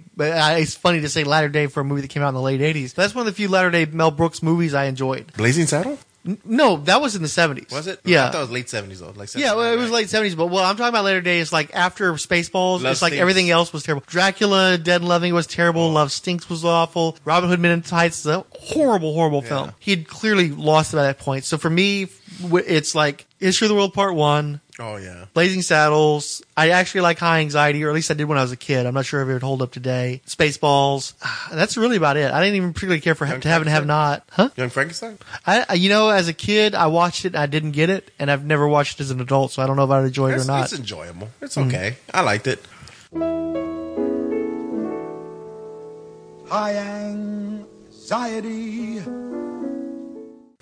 it's funny to say latter day for a movie that came out in the late '80s. That's one of the few latter day Mel Brooks movies I enjoyed. Blazing Saddle No, that was in the '70s. was it? Yeah. I thought it was late seventies though. Like Yeah, well, it was 79, late seventies, but well, I'm talking about later days. Like after Spaceballs, Love it's like Stinks. everything else was terrible. Dracula, Dead and Loving was terrible. Oh. Love Stinks was awful. Robin Hood Men in Tights is a horrible, horrible film. He had clearly lost by that point. So for me, it's like History of the World Part One, Oh yeah. Blazing Saddles. I actually like High Anxiety, or at least I did when I was a kid. I'm not sure if it would hold up today. Spaceballs. *sighs* That's really about it. I didn't even particularly care for Young to have and have not. Huh? Young Frankenstein. I, I- you know, as a kid, I watched it and I didn't get it, and I've never watched it as an adult, so I don't know if I'd enjoy it It's, or not. it's enjoyable. It's Mm-hmm. okay. I liked it. High anxiety.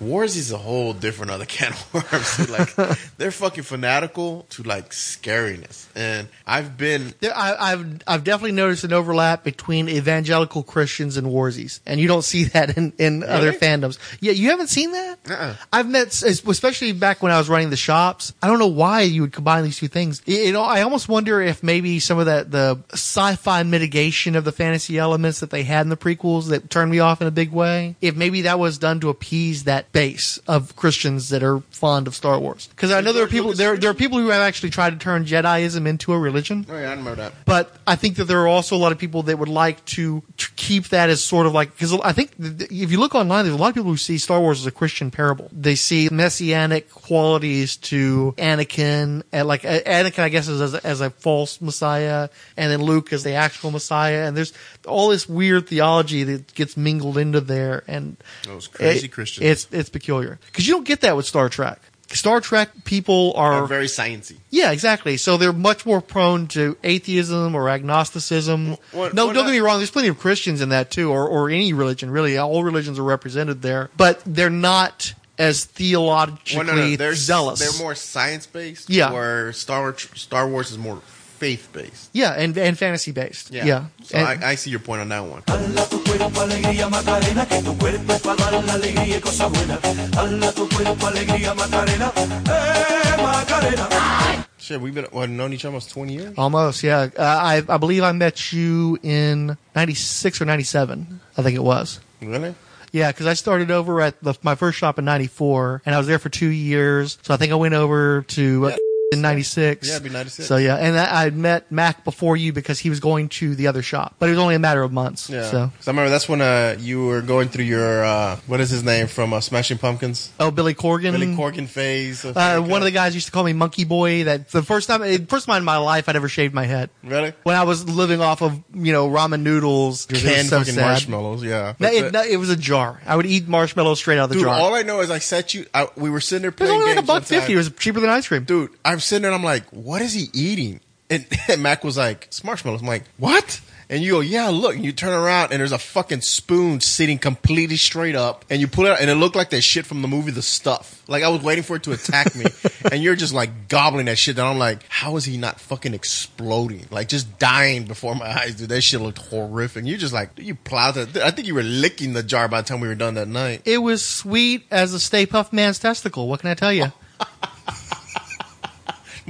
Wars is a whole different other can of worms. *laughs* like *laughs* they're fucking fanatical to like scariness, and I've been There, I, I've I've definitely noticed an overlap between evangelical Christians and Warsies, and you don't see *laughs* that in, in other fandoms. Yeah, you haven't seen that. Uh-uh. I've met, especially back when I was running the shops. I don't know why you would combine these two things. You know, I almost wonder if maybe some of that the sci-fi mitigation of the fantasy elements that they had in the prequels that turned me off in a big way. If maybe that was done to appease that base of Christians that are fond of Star Wars, because I know there are people Lucas there is there are people who have actually tried to turn Jediism into a religion. oh yeah, I remember that. But I think that there are also a lot of people that would like to, to keep that as sort of like because I think th- th- if you look online, there's a lot of people who see Star Wars as a Christian parable. They see messianic qualities to Anakin, and like uh, Anakin, I guess, is as a, as a false Messiah, and then Luke as the actual Messiah. And there's all this weird theology that gets mingled into there, and Those crazy it- Christians. It's it's peculiar because you don't get that with Star Trek. Star Trek people are Are very sciencey. yeah, exactly. So they're much more prone to atheism or agnosticism. What- no, what don't I- get me wrong. There's plenty of Christians in that too, or, or any religion really. All religions are represented there, but they're not as theologically Well, no, no, they're zealous. They're more science based. Yeah. Where Star Star Wars is more faith based. yeah, and and fantasy based. Yeah. Yeah, So And- I, I see your point on that one. Hala tu cuerpo alegría Macarena, que tu cuerpo es para dar la alegría y cosa buena. Hala tu cuerpo alegría Macarena, eh Macarena. Shit, we've been what, known each other almost twenty years. almost. Yeah, uh, I I believe I met you in '96 or '97. I think it was. Really? Yeah, because I started over at the, my first shop in '94, and I was there for two years. So I think I went over to uh, in '96. Yeah, it'd be 96. So yeah, and I I met Mac before you because he was going to the other shop, but it was only a matter of months. Yeah. So 'Cause I remember that's when uh, you were going through your uh, what is his name from uh, Smashing Pumpkins? oh, Billy Corgan. Billy Corgan phase. Uh, one of the guys used to call me Monkey Boy. That the first time, first time in my life I'd ever shaved my head. really When I was living off of you know ramen noodles, It was canned so fucking sad. marshmallows. Yeah. No, it, no, it was a jar. I would eat marshmallows straight out of the dude, jar. all I know is I set you. I, we were sitting there it was playing only like a games buck one time. fifty. It was cheaper than ice cream. dude, I'm sitting there and I'm like, what is he eating? And, *laughs* and Mac was like, it's marshmallows. I'm like, what? And you go, yeah, look. And you turn around and there's a fucking spoon sitting completely straight up. And you pull it out and it looked like that shit from the movie The Stuff. Like I was waiting for it to attack me. *laughs* and you're just like gobbling that shit. And I'm like, how is he not fucking exploding? Like just dying before my eyes, dude. That shit looked horrific. You just like, you plowed it. I think you were licking the jar by the time we were done that night. It was sweet as a Stay Puft Man's testicle. What can I tell you? *laughs*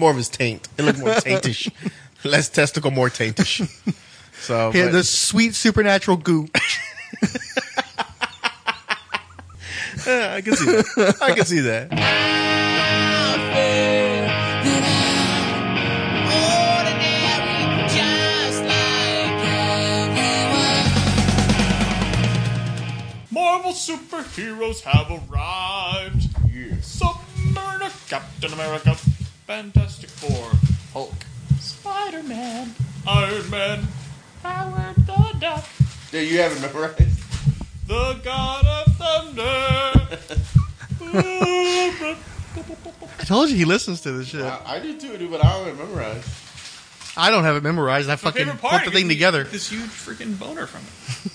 More of his taint. It looked more taintish. *laughs* Less testicle, more taintish. So, Yeah, but- the sweet supernatural goo. Yeah, *laughs* I can see that. I can see that. Marvel superheroes have arrived. Yes. Submariner, Captain America, Fantastic Four, Hulk, Spider Man, Iron Man, Howard the Duck, Yeah, you have it memorized. the God of Thunder. *laughs* I told you he listens to this shit. I, I do too, dude, but I don't have it memorized. I don't have it memorized. I fucking Favorite put the thing get together. This huge freaking boner from it.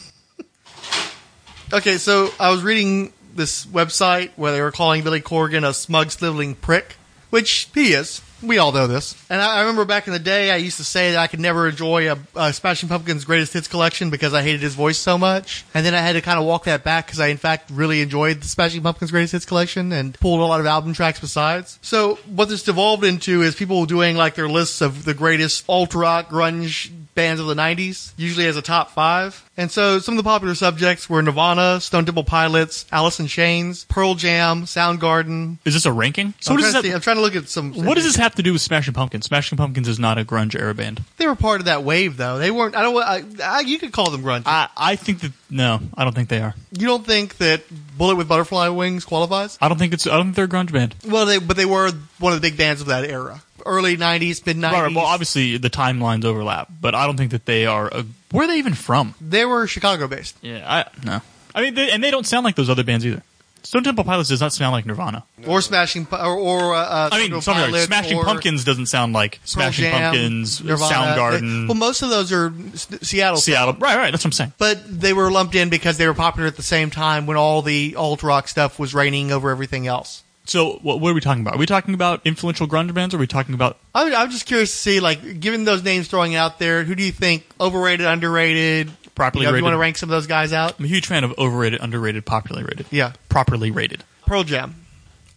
*laughs* Okay, so I was reading this website where they were calling Billy Corgan a smug, sniveling prick, which he is. We all know this. And I, I remember back in the day, I used to say that I could never enjoy a, a Smashing Pumpkins greatest hits collection because I hated his voice so much. And then I had to kind of walk that back because I, in fact, really enjoyed the Smashing Pumpkins greatest hits collection and pulled a lot of album tracks besides. So what this devolved into is people doing like their lists of the greatest alt rock grunge bands of the 90s, usually as a top five. And so some of the popular subjects were Nirvana, Stone Temple Pilots, Alice in Chains, Pearl Jam, Soundgarden. Is this a ranking? So I'm, what trying does to that? see- I'm trying to look at some. What does this have to do with Smashing Pumpkins? Smashing Pumpkins is not a grunge era band. They were part of that wave, though. They weren't. I don't. I, I, you could call them grunge. I, I think that no, I don't think they are. you don't think that Bullet with Butterfly Wings qualifies? I don't think it's. I don't think they're a grunge band. Well, they but they were one of the big bands of that era, early '90s, mid '90s. Right, well, obviously the timelines overlap, but I don't think that they are. A, where are they even from? they were Chicago based. Yeah, I no. I mean, they, and they don't sound like those other bands either. Stone Temple Pilots does not sound like Nirvana. Or Smashing, Pu- or, or uh, uh, I mean, sorry, Pilots, Smashing or Pumpkins doesn't sound like Smashing Jam, Pumpkins, Nirvana. Soundgarden, They- well, most of those are S- Seattle. Seattle. Right, right. That's what I'm saying. but they were lumped in because they were popular at the same time when all the alt rock stuff was reigning over everything else. So, what, what are we talking about? Are we talking about influential grunge bands? Or are we talking about? I'm, I'm just curious to see, like, given those names throwing out there, who do you think overrated, underrated? Properly you know, rated. you want to rank some of those guys out? I'm a huge fan of overrated, underrated, popularly rated. Yeah, Properly rated, Pearl Jam.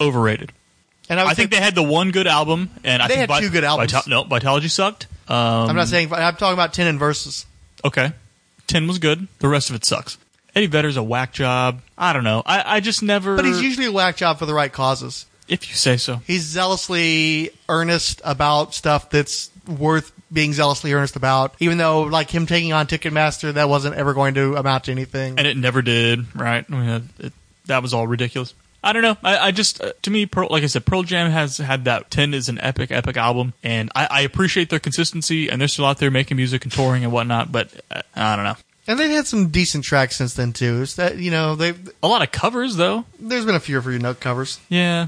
overrated. And I, I think they had the one good album, and I They think had two good albums. No, Vitology sucked. Um, I'm not saying. I'm talking about ten and verses. Okay. 10 was good. The rest of it sucks. Eddie Vedder's a whack job. I don't know. I, I just never. But he's usually a whack job for the right causes. If you say so. He's zealously earnest about stuff that's worth being zealously earnest about. Even though, like him taking on Ticketmaster, that wasn't ever going to amount to anything. And it never did, right? I mean, it, that was all ridiculous. I don't know. I, I just, uh, to me, Pearl, like I said, Pearl Jam has had that. 10 is an epic, epic album. And I, I appreciate their consistency, and they're still out there making music and touring and whatnot, but uh, I don't know. And they've had some decent tracks since then too. It's that you know they A lot of covers, though. there's been a few for your note covers. Yeah.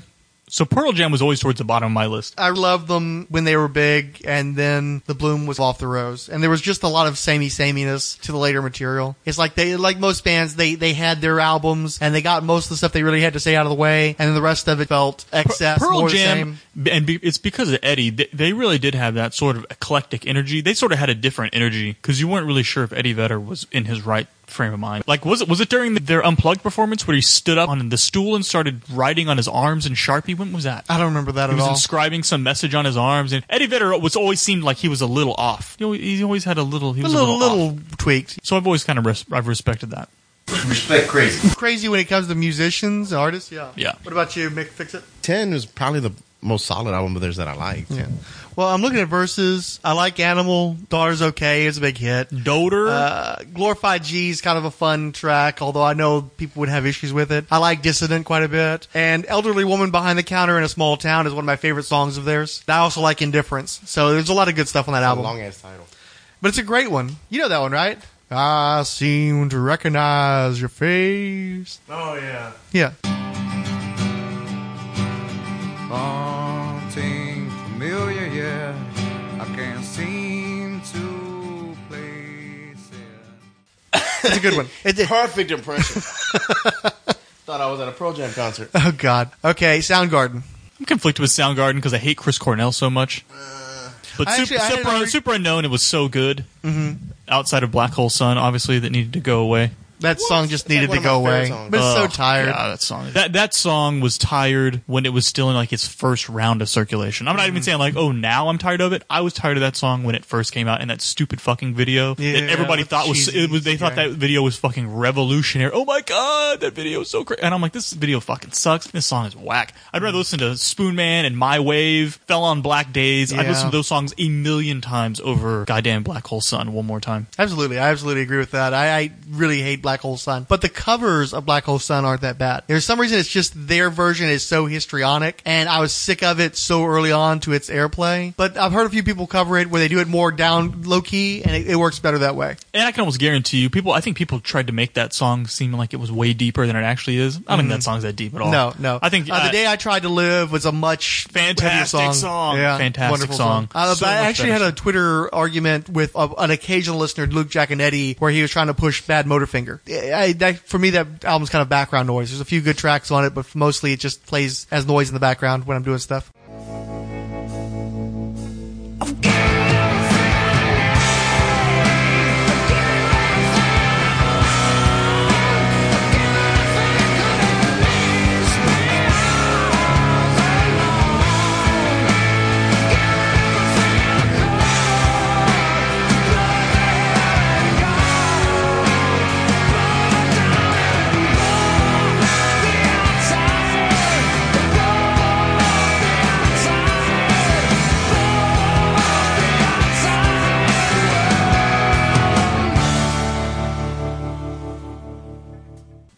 So Pearl Jam was always towards the bottom of my list. I loved them when they were big, and then the bloom was off the rose, and there was just a lot of samey sameness to the later material. It's like they, like most bands, they they had their albums, and they got most of the stuff they really had to say out of the way, and then the rest of it felt excess, Pearl more the Jam, same. and be, it's because of Eddie. They, they really did have that sort of eclectic energy. They sort of had a different energy because you weren't really sure if Eddie Vedder was in his right frame of mind. Like, was it was it during their unplugged performance where he stood up on the stool and started writing on his arms in Sharpie? When was that? I don't remember that He at was inscribing some message on his arms, and Eddie Vedder was always seemed like he was a little off. He always, he always had a little. He a was little, a little, little tweaked. So I've always kind of res- I've respected that. Respect crazy. Crazy when it comes to musicians, artists. Yeah. Yeah. What about you, Mick? Fix it. Ten was probably the most solid album of theirs that I liked. Yeah. Well, I'm looking at verses. I like Animal. Daughter's okay. It's a big hit. Doter. Uh, Glorified G is kind of a fun track, although I know people would have issues with it. I like Dissident quite a bit. And Elderly Woman Behind the Counter in a Small Town is one of my favorite songs of theirs. I also like Indifference. So there's a lot of good stuff on that album. Long ass title. But it's a great one. You know that one, right? I seem to recognize your face. Oh yeah. Yeah. Something it. It's a good one. *laughs* It, it- Perfect impression. *laughs* Thought I was at a Pro Jam concert. oh, God. Okay, Soundgarden. I'm conflicted with Soundgarden because I hate Chris Cornell so much. But I super, actually- super, another- super Unknown, it was so good. Mm-hmm. Outside of Black Hole Sun, obviously, that needed to go away. That song just needed one to go away. songs. But it's so tired. Yeah, that song. That that song was tired when it was still in like its first round of circulation. I'm not Mm-hmm. even saying like, oh, now I'm tired of it. I was tired of that song when it first came out in that stupid fucking video Yeah, that everybody with thought was it was. They thought guy. that video was fucking revolutionary. Oh my god, that video is so great. And I'm like, this video fucking sucks. This song is whack. I'd rather listen to Spoonman and My Wave, Fell on Black Days. I'd Yeah. listen to those songs a million times over goddamn Black Hole Sun one more time. Absolutely, I absolutely agree with that. I, I really hate Black Hole Sun, but the covers of Black Hole Sun aren't that bad. There's some reason it's just their version is so histrionic, and I was sick of it so early on to its airplay. But I've heard a few people cover it where they do it more down low key, and it, it works better that way. And I can almost guarantee you, people. I think people tried to make that song seem like it was way deeper than it actually is. I don't think that song's that deep at all. Mm-hmm. No, no. I think uh, uh, the day I tried to live was a much Fantastic song. song. Yeah, Fantastic wonderful song. Uh, So but I actually better had a Twitter argument with an occasional listener, Luke Giaconetti, where he was trying to push Badmotorfinger. I, that, for me, that album's kind of background noise. There's a few good tracks on it, but mostly it just plays as noise in the background when I'm doing stuff.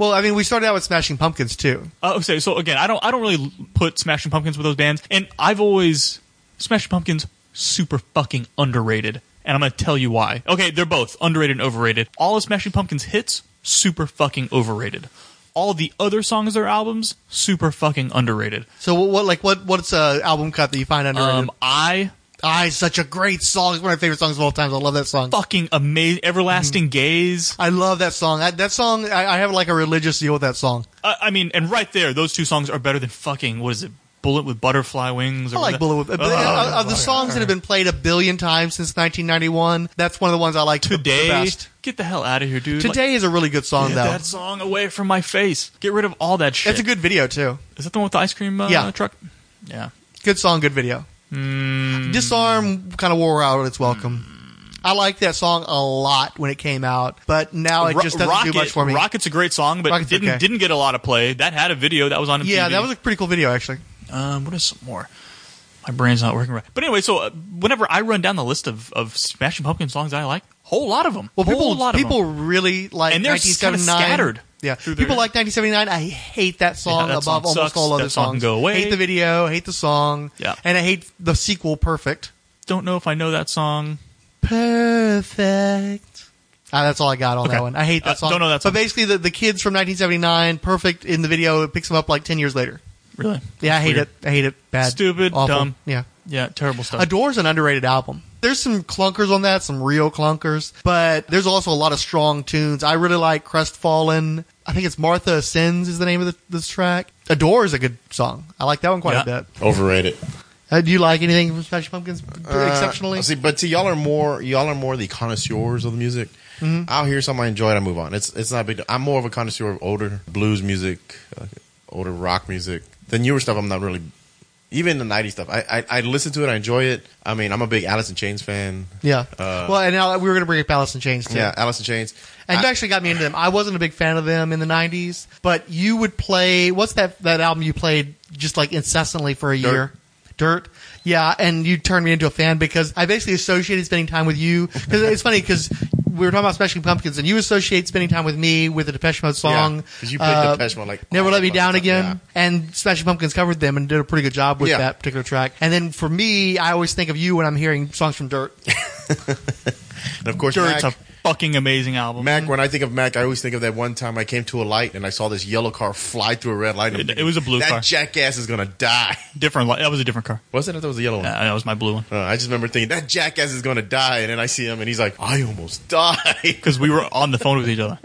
Well, I mean, we started out with Smashing Pumpkins too. Uh, okay, so again, I don't I don't really put Smashing Pumpkins with those bands, and I've always Smashing Pumpkins super fucking underrated, and I'm gonna tell you why. Okay, they're both underrated and overrated. All of Smashing Pumpkins hits super fucking overrated. All the other songs of their albums super fucking underrated. So what, what like what what's a album cut that you find underrated? Um, I Ah, it's such a great song. It's one of my favorite songs of all time. I love that song. fucking amazing, Mm-hmm. everlasting gaze. I love that song. I, that song, I, I have like a religious deal with that song. I, I mean, and right there, those two songs are better than fucking what is it? Bullet with butterfly wings. Or I like Bullet with, but Oh, uh, of the songs that have been played a billion times since 1991. That's one of the ones I like the- the today. best. Get the hell out of here, dude! Today is a really good song Get though. that song away from my face. Get rid of all that shit. It's a good video too. Is that the one with the ice cream uh, Yeah. truck? Yeah. Good song, good video. Hmm. Disarm kind of wore out its welcome. I liked that song a lot when it came out, but now it just doesn't Rocket, do much for me. Rocket's a great song, but Rocket's didn't okay. didn't get a lot of play. That had a video that was on MTV. yeah, that was a pretty cool video actually. Um, what is some more? My brain's not working right. But anyway, so uh, whenever I run down the list of, of Smashing Pumpkin songs I like, whole lot of them. Well, people lot of people them. really like And they're kinda scattered Yeah, people their- like 1979. I hate that song that above song almost sucks. all other That song songs. can go away. Hate the video, hate the song. Yeah. and I hate the sequel. Perfect. Don't know if I know that song. Perfect. Ah, that's all I got on Okay. that one. I hate that Uh, song. don't know that song. But basically, the, the kids from 1979, Perfect in the video, it picks them up like 10 years later. Really? Yeah, I hate Weird. it. I hate it. Bad. Stupid, Awful. dumb. Yeah. Yeah, terrible stuff. Adore's an underrated album. There's some clunkers on that, some real clunkers, but there's also a lot of strong tunes. I really like Crestfallen. I think it's Martha Sins is the name of the, this track. Adore is a good song. I like that one quite a bit. Overrated. Uh, do you like anything from Smashing Pumpkins Uh, exceptionally? See, but see, y'all are more y'all are more the connoisseurs of the music. Mm-hmm. I'll hear something I enjoy it, I move on. It's it's not a big. I'm more of a connoisseur of older blues music, uh, older rock music. The newer stuff, I'm not really. Even the '90s stuff, I, I I listen to it, I enjoy it. I mean, I'm a big Alice in Chains fan. yeah. Uh, well, and now we were going to bring up Alice in Chains too. Yeah, Alice in Chains. And you actually got me into them. I wasn't a big fan of them in the '90s, but you would play. What's that that album you played just like incessantly for a Dirt. year? Dirt. Yeah, and you turned me into a fan because I basically associated spending time with you. Because it's funny because we were talking about Smashing Pumpkins, and you associate spending time with me with the Depeche Mode song. Yeah, 'cause you played uh, Depeche Mode, like, "Never Let Me Down Again," time, and Smashing Pumpkins covered them and did a pretty good job with Yeah. that particular track. And then for me, I always think of you when I'm hearing songs from Dirt. *laughs* And of course, Mac, a fucking amazing album. Mac. When I think of Mac, I always think of that one time I came to a light and I saw this yellow car fly through a red light. It- it was a blue that car. jackass is gonna die. *laughs* different. li- That was a different car. Was it? That was a yellow one. Uh, that was my blue one. Uh, I just remember thinking that jackass is gonna die, and then I see him, and he's like, "I almost died." *laughs* Because we were on the phone with each other.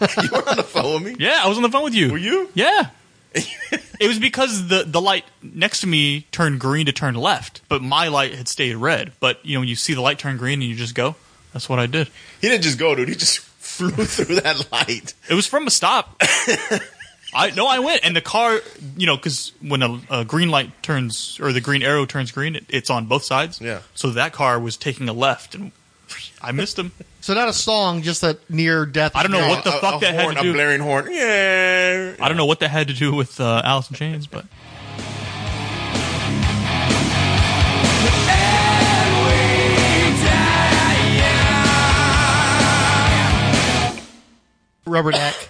*laughs* you were on the phone with me. Yeah, I was on the phone with you. Were you? Yeah. it was because the the light next to me turned green to turn left, but my light had stayed red. But you know, when you see the light turn green and you just go. That's what I did. He didn't just go, dude. He just *laughs* flew through that light. It was from a stop. *laughs* I no, I went, and the car, you know, because when a, a green light turns or the green arrow turns green, it, it's on both sides. Yeah. So that car was taking a left, and I missed him. So not a song, just a near death. I don't know Yeah, what the a- fuck a that horn, had to do. A do. blaring horn. Yeah. I don't know what that had to do with uh, Alice in Chains, but Rubberneck.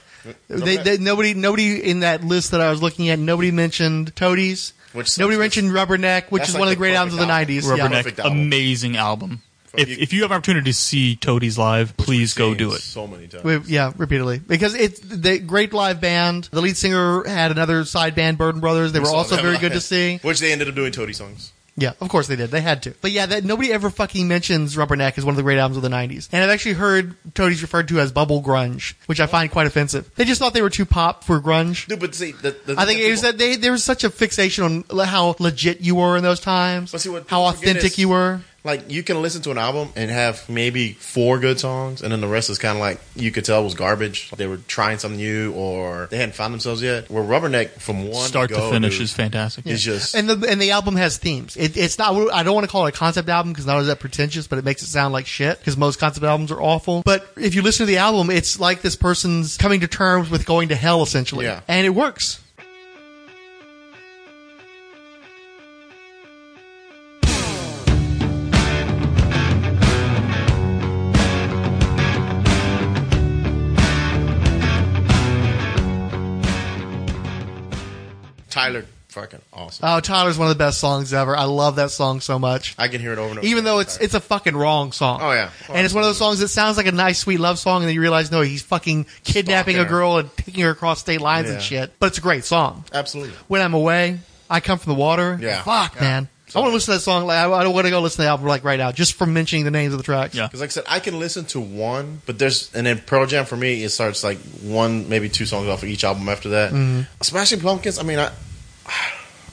they, they, nobody, nobody in that list that I was looking at, nobody mentioned Toadies. Which nobody mentioned Rubberneck, which That's is like one of the the great albums of the perfect '90s. album. Yeah. Rubberneck, Perfect album. amazing album. If, you- if you have an opportunity to see Toadies live, please go do it. So many times. We- yeah, repeatedly because it's the great live band. The lead singer had another side band, Burden Brothers. They We were also very live. good to see. Which they ended up doing Toady songs. Yeah, of course they did. They had to. But yeah, that nobody ever fucking mentions Rubberneck as one of the great albums of the '90s. And I've actually heard Toadies referred to as bubble grunge, which I find quite offensive. They just thought they were too pop for grunge. Dude, but see, the, the I think it was that they there was such a fixation on how legit you were in those times, But see, what how people forget authentic is- you were. Like you can listen to an album and have maybe four good songs, and then the rest is kind of like you could tell was garbage. They were trying something new, or they hadn't found themselves yet. Where Rubberneck from one Start go, to finish dude, is fantastic. It's just And the and the album has themes. It, it's not. I don't want to call it a concept album because not that pretentious, but it makes it sound like shit. Because most concept albums are awful. But if you listen to the album, it's like this person's coming to terms with going to hell, essentially. Yeah. and it works. Tyler, fucking awesome. Oh, Tyler's one of the best songs ever. I love that song so much. I can hear it over and over. Even though it's it's a fucking wrong song. Oh, yeah. and it's one of those songs that sounds like a nice sweet love song, and then you realize no, he's fucking kidnapping Stalking a her. girl and taking her across state lines and shit. But it's a great song. absolutely. When I'm away, I come from the water. Yeah. Fuck, Yeah. man. I want to listen to that song. Like, I, I don't want to go listen to the album like right now, just from mentioning the names of the tracks. Yeah. Because like I said, I can listen to one, but there's and then Pearl Jam for me it starts like one maybe two songs off of each album after that. Mm-hmm. Smashing Pumpkins. I mean, I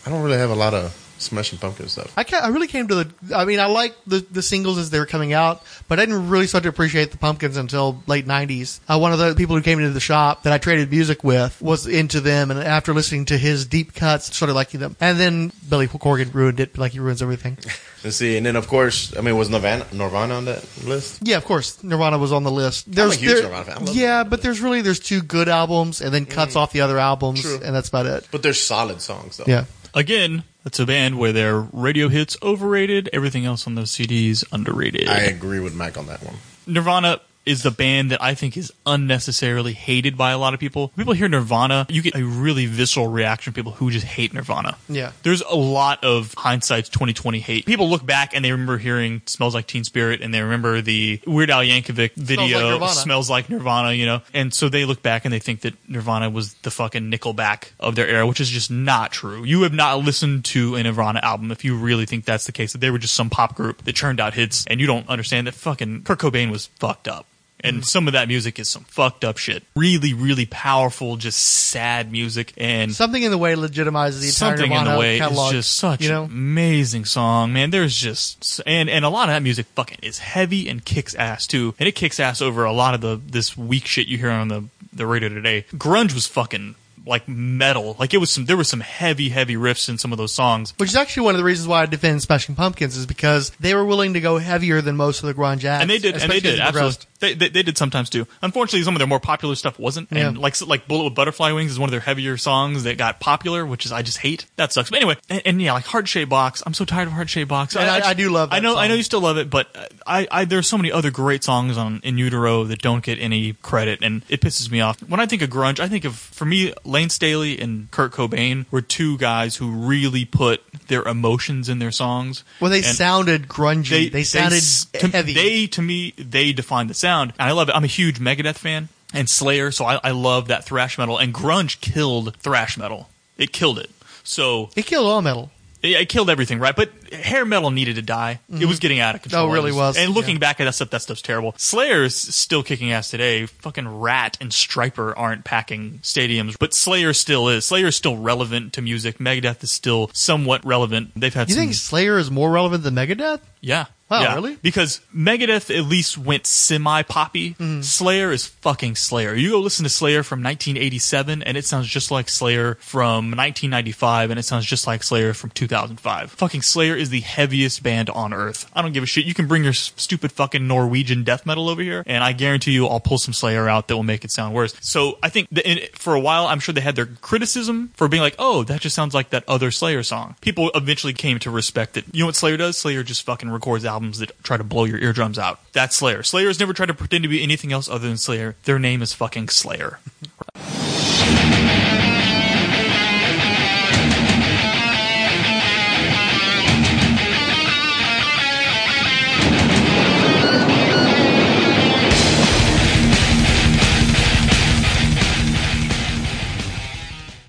I don't really have a lot of Smashing Pumpkins stuff. I, ca I really came to the. I mean, I like the, the singles as they were coming out, but I didn't really start to appreciate the Pumpkins until late '90s. Uh, one of the people who came into the shop that I traded music with was into them, and after listening to his deep cuts, started liking them. And then Billy Corgan ruined it, like he ruins everything. *laughs* Let's see, and then of course, I mean, was Nirvana, Nirvana on that list? yeah, of course, Nirvana was on the list. There's, huge there- Nirvana fan. I love yeah, but there's really there's two good albums, and then cuts off the other albums, True. and that's about it. But there's solid songs though. Yeah. Again, that's a band where their radio hits overrated, everything else on those CDs underrated. I agree with Mac on that one. Nirvana is the band that I think is unnecessarily hated by a lot of people. People hear Nirvana, you get a really visceral reaction from people who just hate Nirvana. Yeah. There's a lot of hindsight's 2020 hate. People look back and they remember hearing Smells Like Teen Spirit and they remember the Weird Al Yankovic video Smells Nirvana. Smells Like Nirvana, you know. And so they look back and they think that Nirvana was the fucking Nickelback of their era, which is just not true. You have not listened to a Nirvana album if you really think that's the case that they were just some pop group that churned out hits and you don't understand that fucking Kurt Cobain was fucked up. And mm-hmm. some of that music is some fucked up shit. Really, really powerful, just sad music. And Something in the way legitimizes the entire something Nirvana in the way catalog. is just such you know. an amazing song, man. There's just and and a lot of that music fucking is heavy and kicks ass too, and it kicks ass over a lot of the this weak shit you hear on the the radio today. Grunge was fucking like metal, like it was some there was some heavy heavy riffs in some of those songs. Which is actually one of the reasons why I defend Smashing Pumpkins is because they were willing to go heavier than most of the grunge acts. And they did, and they did, absolutely. They, they they did sometimes too. Unfortunately, some of their more popular stuff wasn't. And Yeah. like like Bullet with Butterfly Wings is one of their heavier songs that got popular, which is I just hate. That sucks. But anyway, and, and yeah, like Heart Shaped Box. I'm so tired of Heart Shaped Box. And I- I do love I know I know you still love it, but I, I there's so many other great songs on In Utero that don't get any credit, and it pisses me off. When I think of grunge, I think of for me Layne Staley and Kurt Cobain were two guys who really put their emotions in their songs. Well, they And- sounded grungy. They, sounded s- to, heavy. They to me they defined the sound, and I love it. I'm a huge Megadeth fan and Slayer, so I, I love that thrash metal. And grunge killed thrash metal. It killed it. So it killed all metal. it, it killed everything, right? But hair metal needed to die. It mm-hmm. was getting out of control. Oh, it really was, And looking yeah. back at that stuff, that stuff's terrible. Slayer's still kicking ass today. Fucking Ratt and Stryper aren't packing stadiums, but Slayer still is. Slayer's still relevant to music. Megadeth is still somewhat relevant. They've had You some think Slayer is more relevant than Megadeth? yeah. Wow, yeah. really? Because Megadeth at least went semi poppy. Mm-hmm. Slayer is fucking Slayer. You go listen to Slayer from 1987 and it sounds just like Slayer from 1995 and it sounds just like Slayer from 2005. Fucking Slayer is the heaviest band on earth. I don't give a shit. You can bring your stupid fucking Norwegian death metal over here and I guarantee you I'll pull some Slayer out that will make it sound worse. So I think in, for a while I'm sure they had their criticism for being like, oh, that just sounds like that other Slayer song. People eventually came to respect it. You know what Slayer does? Slayer just fucking records albums that try to blow your eardrums out. That's Slayer. Slayer has never tried to pretend to be anything else other than Slayer. Their name is fucking Slayer.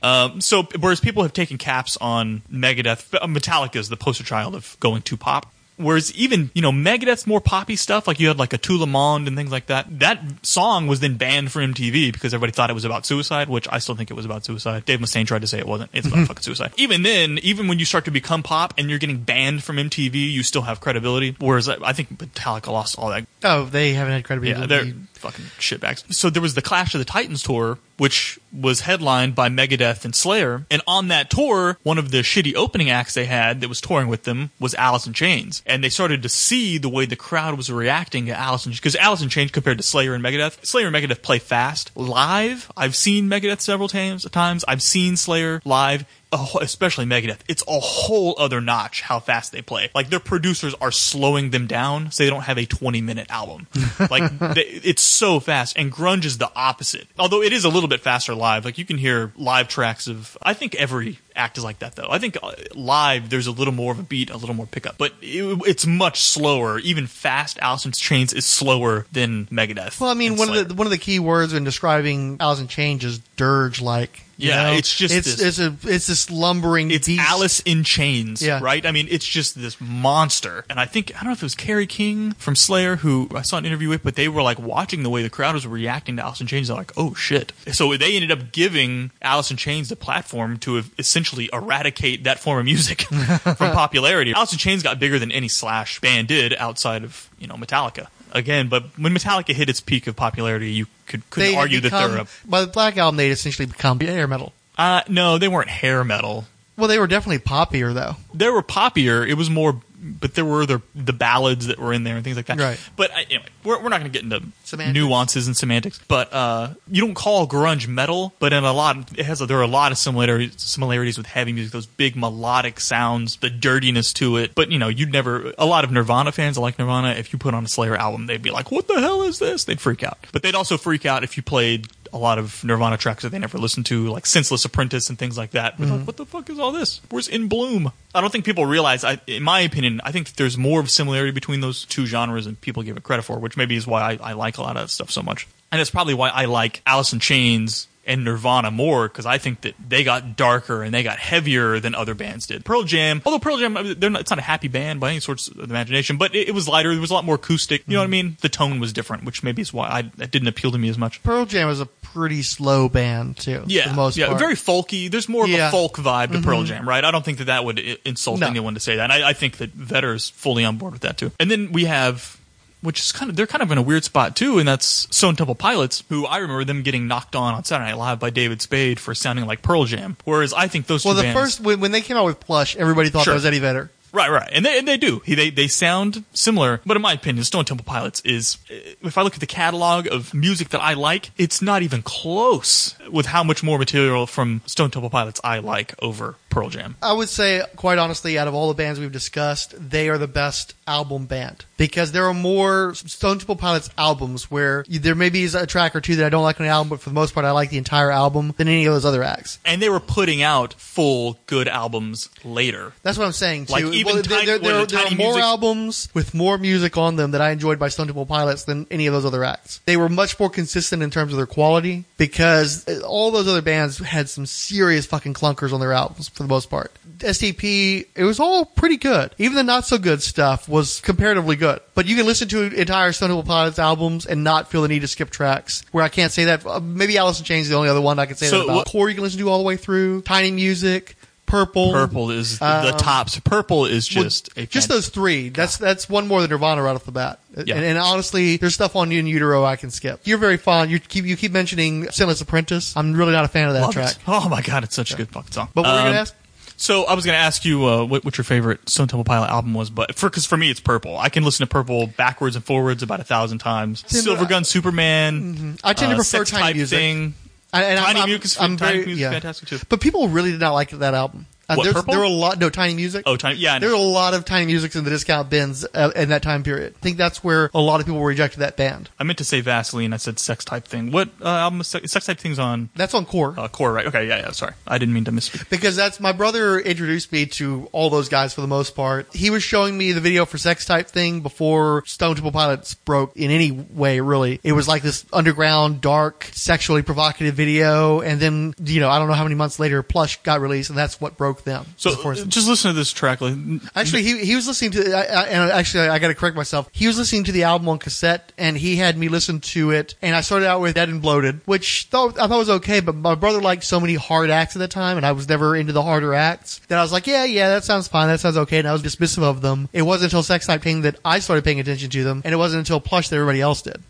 Um, so whereas people have taken caps on Megadeth, Metallica is the poster child of going too pop. Whereas even you know Megadeth's more poppy stuff, like you had like À Tout le Monde and things like that. That song was then banned from MTV because everybody thought it was about suicide, which I still think it was about suicide. Dave Mustaine tried to say it wasn't. It's about mm-hmm. fucking suicide. Even then, even when you start to become pop and you're getting banned from MTV, you still have credibility. Whereas I I think Metallica lost all that Oh, they haven't had credibility. yeah, they're fucking shitbags. So there was the Clash of the Titans tour, which was headlined by Megadeth and Slayer. And on that tour, one of the shitty opening acts they had that was touring with them was Alice in Chains. And they started to see the way the crowd was reacting to Alice in Chains. because Alice in Chains compared to Slayer and Megadeth, Slayer and Megadeth play fast. Live, I've seen Megadeth several times. times. I've seen Slayer live whole- especially Megadeth, it's a whole other notch how fast they play. Like their producers are slowing them down so they don't have a 20 minute album. *laughs* Like they, it's so fast. And grunge is the opposite. Although it is a little bit faster live. Like you can hear live tracks of. I think every act is like that though. I think uh, live there's a little more of a beat, a little more pickup, but it, it's much slower. Even fast Alice in Chains is slower than Megadeth. Well, I mean, one Slayer. of the one of the key words when describing Alice in Chains is dirge like. Yeah, it's just it's this- it's a it's this lumbering. It's beast. Alice in Chains, Yeah. right? I mean, it's just this monster. And I think I don't know if it was Kerry King from Slayer who I saw an interview with, but they were like watching the way the crowd was reacting to Alice in Chains. They're like, "Oh shit!" So they ended up giving Alice in Chains the platform to essentially eradicate that form of music *laughs* from *laughs* popularity. Alice in Chains got bigger than any Slash band did outside of you know Metallica. Again, but when Metallica hit its peak of popularity, you could could They had argue that they're a by the Black Album. They essentially become hair metal. uh, no, they weren't hair metal. Well, they were definitely poppier though. they were poppier. It was more, but there were the the ballads that were in there and things like that. Right. But uh, anyway, we're, we're not going to get into Semantics. nuances and semantics. But uh, you don't call grunge metal, but in a lot, it has a, there are a lot of similarities similarities with heavy music. Those big melodic sounds, the dirtiness to it. But you know, you'd never. A lot of Nirvana fans like Nirvana. If you put on a Slayer album, they'd be like, "What the hell is this?" They'd freak out. But they'd also freak out if you played. A lot of Nirvana tracks that they never listened to, like "Scentless Apprentice" and things like that. They're like, mm-hmm. what the fuck is all this? Where's In Bloom? I don't think people realize. I, in my opinion, I think there's more of similarity between those two genres than people give it credit for, which maybe is why I, I like a lot of that stuff so much. And it's probably why I like Alice in Chains and Nirvana more because I think that they got darker and they got heavier than other bands did. Pearl Jam, although Pearl Jam, they're not, it's not a happy band by any sorts of imagination, but it, it was lighter. There was a lot more acoustic. You know what I hmm. mean? The tone was different, which maybe is why I, that didn't appeal to me as much. Pearl Jam was a pretty slow band too. Yeah, most yeah, part. very folky. There's more of Yeah. a folk vibe to Pearl mm-hmm. Jam, right? I don't think that that would insult No. anyone to say that. And I, I think that Vedder's fully on board with that too. And then we have, which is kind of they're kind of in a weird spot too, and that's Stone Temple Pilots, who I remember them getting knocked on on Saturday Night Live by David Spade for sounding like Pearl Jam. Whereas I think those well, the bands, first when, when they came out with Plush, everybody thought Sure. that was Eddie Vedder. Right, right, and they and they do. He, they they sound similar, but in my opinion, Stone Temple Pilots is. If I look at the catalog of music that I like, it's not even close with how much more material from Stone Temple Pilots I like over Pearl Jam. I would say, quite honestly, out of all the bands we've discussed, they are the best album band because there are more Stone Temple Pilots albums where there maybe is a track or two that I don't like on the album, but for the most part, I like the entire album than any of those other acts. And they were putting out full good albums later. That's what I'm saying. Too. Like, even Well, Tiny- there, what, there, there are more Music- albums with more music on them that I enjoyed by Stone Temple Pilots than any of those other acts. They were much more consistent in terms of their quality because uh, all those other bands had some serious fucking clunkers on their albums for the most part. STP, it was all pretty good. Even the not so good stuff was comparatively good. But you can listen to entire Stone Temple Pilots albums and not feel the need to skip tracks. Where I can't say that. uh, Maybe Alice in Chains is the only other one I can say So that about. what- Core you can listen to all the way through. Tiny Music. Purple. Purple is the Um, tops. Purple is well, just a just those three. That's that's one more than Nirvana right off the bat. Yeah. And, and honestly, there's stuff on you In Utero I can skip. You're very fond. You keep you keep mentioning Scentless Apprentice. I'm really not a fan of that Love track. it. Oh my god, it's such a good fucking song. But what were you Um, gonna ask? So I was going to ask you uh, what, what your favorite Stone Temple Pilot album was, but for because for me it's Purple. I can listen to Purple backwards and forwards about a thousand times. Silver I- Gun Superman. I tend to uh, prefer Type Music. Thing. I, and Tiny I'm, Music, I'm, I'm Tiny very, Music, yeah. fantastic too. But people really did not like that album. Uh, What, Purple? There were a lot. No, Tiny Music. Oh, Tiny, yeah, There were a lot of Tiny Musics in the discount bins uh, in that time period. I think that's where a lot of people rejected that band. I meant to say Vaseline. I said Sex Type Thing. What uh, album? Is Sex, Sex Type Thing's on That's on Core. uh, Core, right? Okay, yeah, yeah. Sorry, I didn't mean to misspeak. because that's my brother introduced me to all those guys for the most part. He was showing me the video for Sex Type thing before Stone Temple Pilots broke in any way, really. It was like this underground, dark, sexually provocative video, and then, you know, I don't know how many months later, Plush got released, and that's what broke them. So Of course. uh, just listen to this track. Like, Actually, he, he was listening to, I, I, and actually, I got to correct myself. He was listening to the album on cassette, and he had me listen to it. And I started out with Dead and Bloated, which thought, I thought was okay, but my brother liked so many hard acts at the time, and I was never into the harder acts, that I was like, yeah, yeah, that sounds fine, that sounds okay, and I was dismissive of them. It wasn't until Sex Type Thing that I started paying attention to them, and it wasn't until Plush that everybody else did.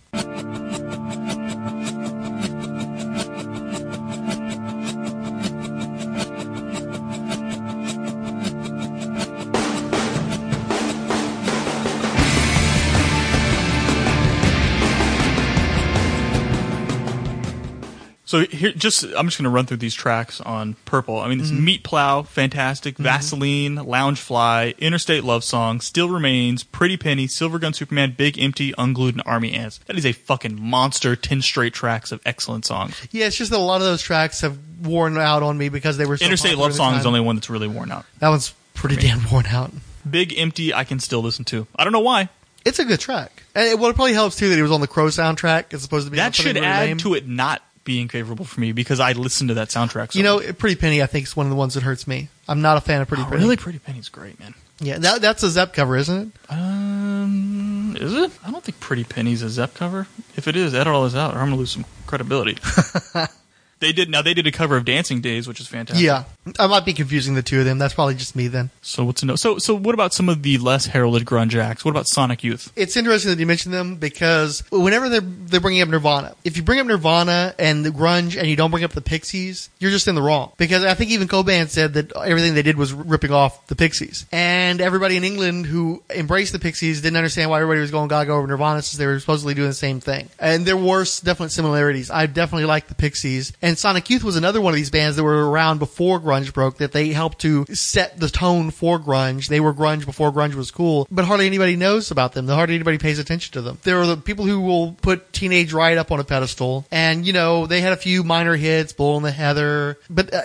So here, just I'm just going to run through these tracks on Purple. I mean, Mm-hmm. Meatplow, fantastic. Vaseline, Lounge Fly, Interstate Love Song, Still Remains, Pretty Penny, Silver Gun Superman, Big Empty, Unglued, and Army Ants. That is a fucking monster. Ten straight tracks of excellent songs. Yeah, it's just that a lot of those tracks have worn out on me because they were so Interstate Love Song is the only one that's really worn out. That one's pretty damn worn out. Big Empty, I can still listen to. I don't know why. It's a good track. And it, well, it probably helps too that he was on the Crow soundtrack as opposed to on That should really add lame. to it not being favorable for me because I listened to that soundtrack. So You know, much. Pretty Penny, I think, is one of the ones that hurts me. I'm not a fan of Pretty Oh, Penny. really, Pretty Penny's great, man. Yeah, that, that's a Zep cover, isn't it? Um, is it? I don't think Pretty Penny's a Zep cover. If it is, edit all this out, or I'm gonna lose some credibility. *laughs* they did now. They did a cover of Dancing Days, which is fantastic. Yeah, I might be confusing the two of them. That's probably just me then. So what's to know? So so what about some of the less heralded grunge acts? What about Sonic Youth? It's interesting that you mention them because whenever they're they're bringing up Nirvana, if you bring up Nirvana and the grunge and you don't bring up the Pixies, you're just in the wrong. Because I think even Cobain said that everything they did was ripping off the Pixies, and everybody in England who embraced the Pixies didn't understand why everybody was going gaga over Nirvana since they were supposedly doing the same thing. And there were definite similarities. I definitely like the Pixies, and Sonic Youth was another one of these bands that were around before grunge broke that they helped to set the tone for grunge. They were grunge before grunge was cool, but hardly anybody knows about them. Hardly anybody pays attention to them. There are the people who will put Teenage Riot up on a pedestal, and you know they had a few minor hits, Bull in the Heather, but uh,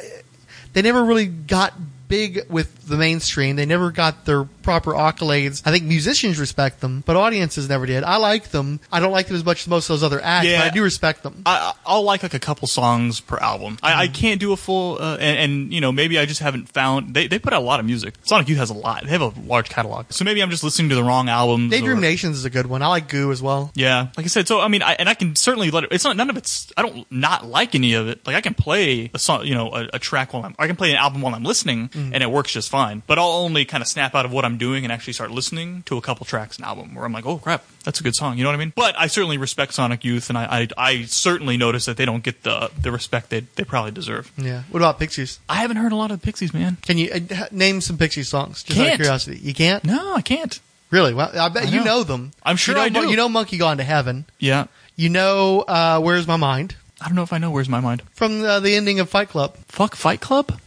they never really got big with the mainstream. They never got their proper accolades. I think musicians respect them, but audiences never did. I like them. I don't like them as much as most of those other acts, Yeah. but I do respect them. I, I'll like like a couple songs per album. I, Mm-hmm. I can't do a full, uh, and, and you know maybe I just haven't found. They they put out a lot of music. Sonic Youth has a lot. They have a large catalog. So maybe I'm just listening to the wrong albums. Daydream or- Nations is a good one. I like Goo as well. Yeah, like I said, so I mean, I, and I can certainly let it. It's not none of it's. I don't not like any of it. Like I can play a song, you know, a, a track while I'm. I can play an album while I'm listening. and it works just fine. But I'll only kind of snap out of what I'm doing and actually start listening to a couple tracks an album where I'm like, oh crap, that's a good song. You know what I mean? But I certainly respect Sonic Youth, and I I, I certainly notice that they don't get the the respect they they probably deserve. Yeah. What about Pixies? I haven't heard a lot of the Pixies, man. Can you uh, name some Pixies songs? Just out of Can't. curiosity. You can't? No, I can't. Really? Well, I bet I you know. know them. I'm sure you know, I do. You know Monkey Gone to Heaven. Yeah, You know uh, Where's My Mind I don't know if I know. Where's my mind? from uh, the ending of Fight Club, Fuck Fight Club.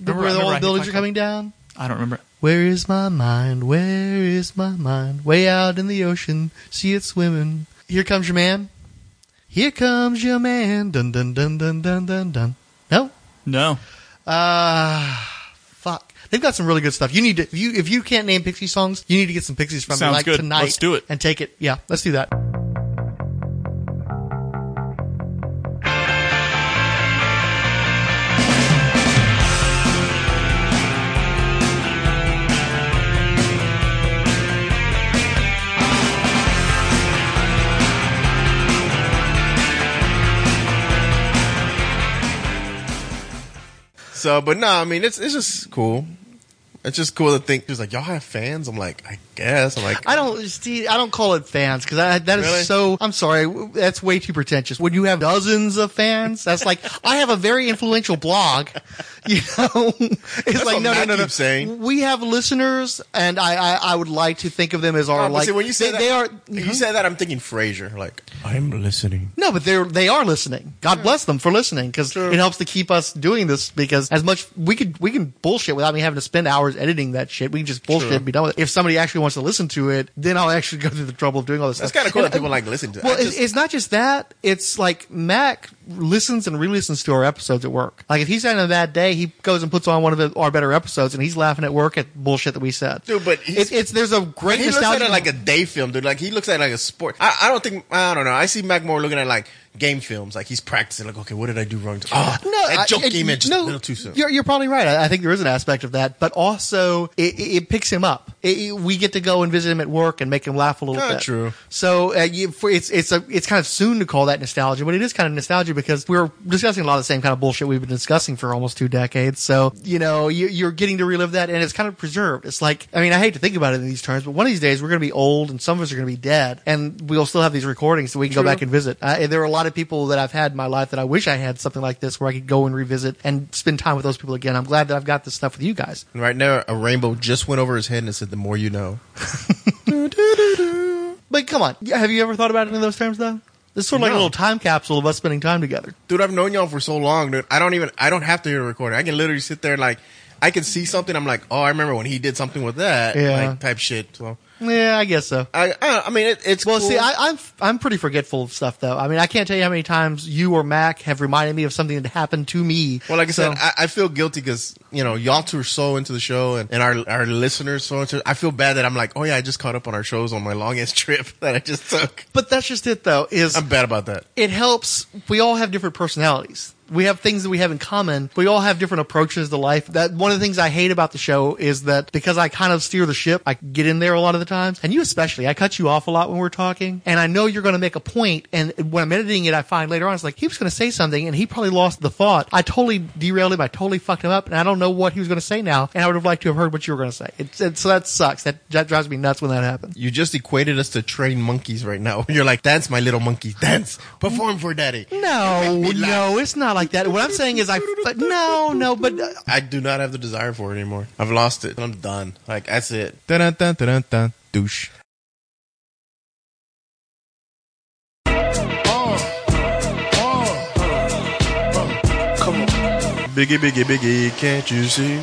Remember- where all the hate buildings are coming down. I don't remember. Where is my mind? Where is my mind? Way out in the ocean, see it swimming. Here comes your man. Here comes your man. Dun dun dun dun dun dun dun. No. No. Ah, fuck. They've got some really good stuff. You need to if you if you can't name Pixie songs, you need to get some Pixies from Sounds like good. tonight. Let's do it. and take it. Yeah, let's do that. So, but no, I mean, it's it's just cool. It's just cool to think. He's like, y'all have fans. I'm like, I guess. I'm like, I don't, Steve, I don't call it fans because that is Really? so. I'm sorry, that's way too pretentious. When you have dozens of fans, that's like I have a very influential blog. *laughs* You know, it's like what no, Matt no, no, no. keeps saying. We have listeners, and I, I, I would like to think of them as our Oh, like see, when you say they, that, they are. you mm-hmm. say that, I'm thinking Frasier. Like, I'm listening. No, but they're they are listening. God bless them for listening because it helps to keep us doing this. Because as much we could we can bullshit without me having to spend hours editing that shit. We can just bullshit and be done with it. If somebody actually wants to listen to it, then I'll actually go through the trouble of doing all this. That's kind of cool And- that people like listen to. it. Well, it's, just- it's not just that. It's like Mac listens and re-listens to our episodes at work. Like if he's having a bad day, he goes and puts on one of the, our better episodes, and he's laughing at work at bullshit that we said. Dude, but it's there's a great he looks at it like a day film, dude. Like he looks at it like a sport. I, I don't think I don't know. I see Mac more looking at like game films. Like he's practicing. Like, okay, what did I do wrong? Oh, No, that joke it- came in just no, a little too soon. You're, you're probably right. I, I think there is an aspect of that, but also it, it, picks him up. It, we get to go and visit him at work and make him laugh a little Ah, bit. true. So uh, you, for, it's it's a it's kind of soon to call that nostalgia, but it is kind of nostalgia because we're discussing a lot of the same kind of bullshit we've been discussing for almost two decades. So you know you, you're getting to relive that, and it's kind of preserved. It's like I mean I hate to think about it in these terms, but one of these days we're going to be old, and some of us are going to be dead, and we'll still have these recordings so we can go back and visit. Uh, there are a lot of people that I've had in my life that I wish I had something like this where I could go and revisit and spend time with those people again. I'm glad that I've got this stuff with you guys. And right now, a rainbow just went over his head and said, "The more you know." *laughs* But come on, have you ever thought about it in those terms though? It's sort of like a little time capsule of us spending time together. Dude, I've known y'all for so long, dude. I don't even. I don't have to hear a recording. I can literally sit there and like. I can see something. I'm like, oh, I remember when he did something with that, Yeah. like type shit. So Yeah, I guess so. I, I, I mean, it, it's Well, cool. see, I, I'm I'm pretty forgetful of stuff though. I mean, I can't tell you how many times you or Mac have reminded me of something that happened to me. Well, like I So- said, I, I feel guilty because you know y'all two are so into the show, and, and our our listeners so into. I feel bad that I'm like, oh yeah, I just caught up on our shows on my longest *laughs* trip that I just took. but that's just it though. Is I'm bad about that. it helps. We all have different personalities. We have things that we have in common. We all have different approaches to life. That one of the things I hate about the show is that because I kind of steer the ship, I get in there a lot of the times, and you especially. I cut you off a lot when we're talking, and I know you're going to make a point. And when I'm editing it, I find later on it's like he was going to say something, and he probably lost the thought. I totally derailed him. I totally fucked him up, and I don't know what he was going to say now. And I would have liked to have heard what you were going to say. It's, it's, so that sucks. That that drives me nuts when that happens. You just equated us to trained monkeys right now. *laughs* You're like, dance, my little monkey, dance, perform for daddy. No, *laughs* Make me laugh. no, it's not like that. What I'm saying is, I but no, no, but uh, I do not have the desire for it anymore. I've lost it. I'm done. Like that's it. Dun dun dun dun dun. Douche. Uh, uh, uh, biggie, biggie, biggie, can't you see?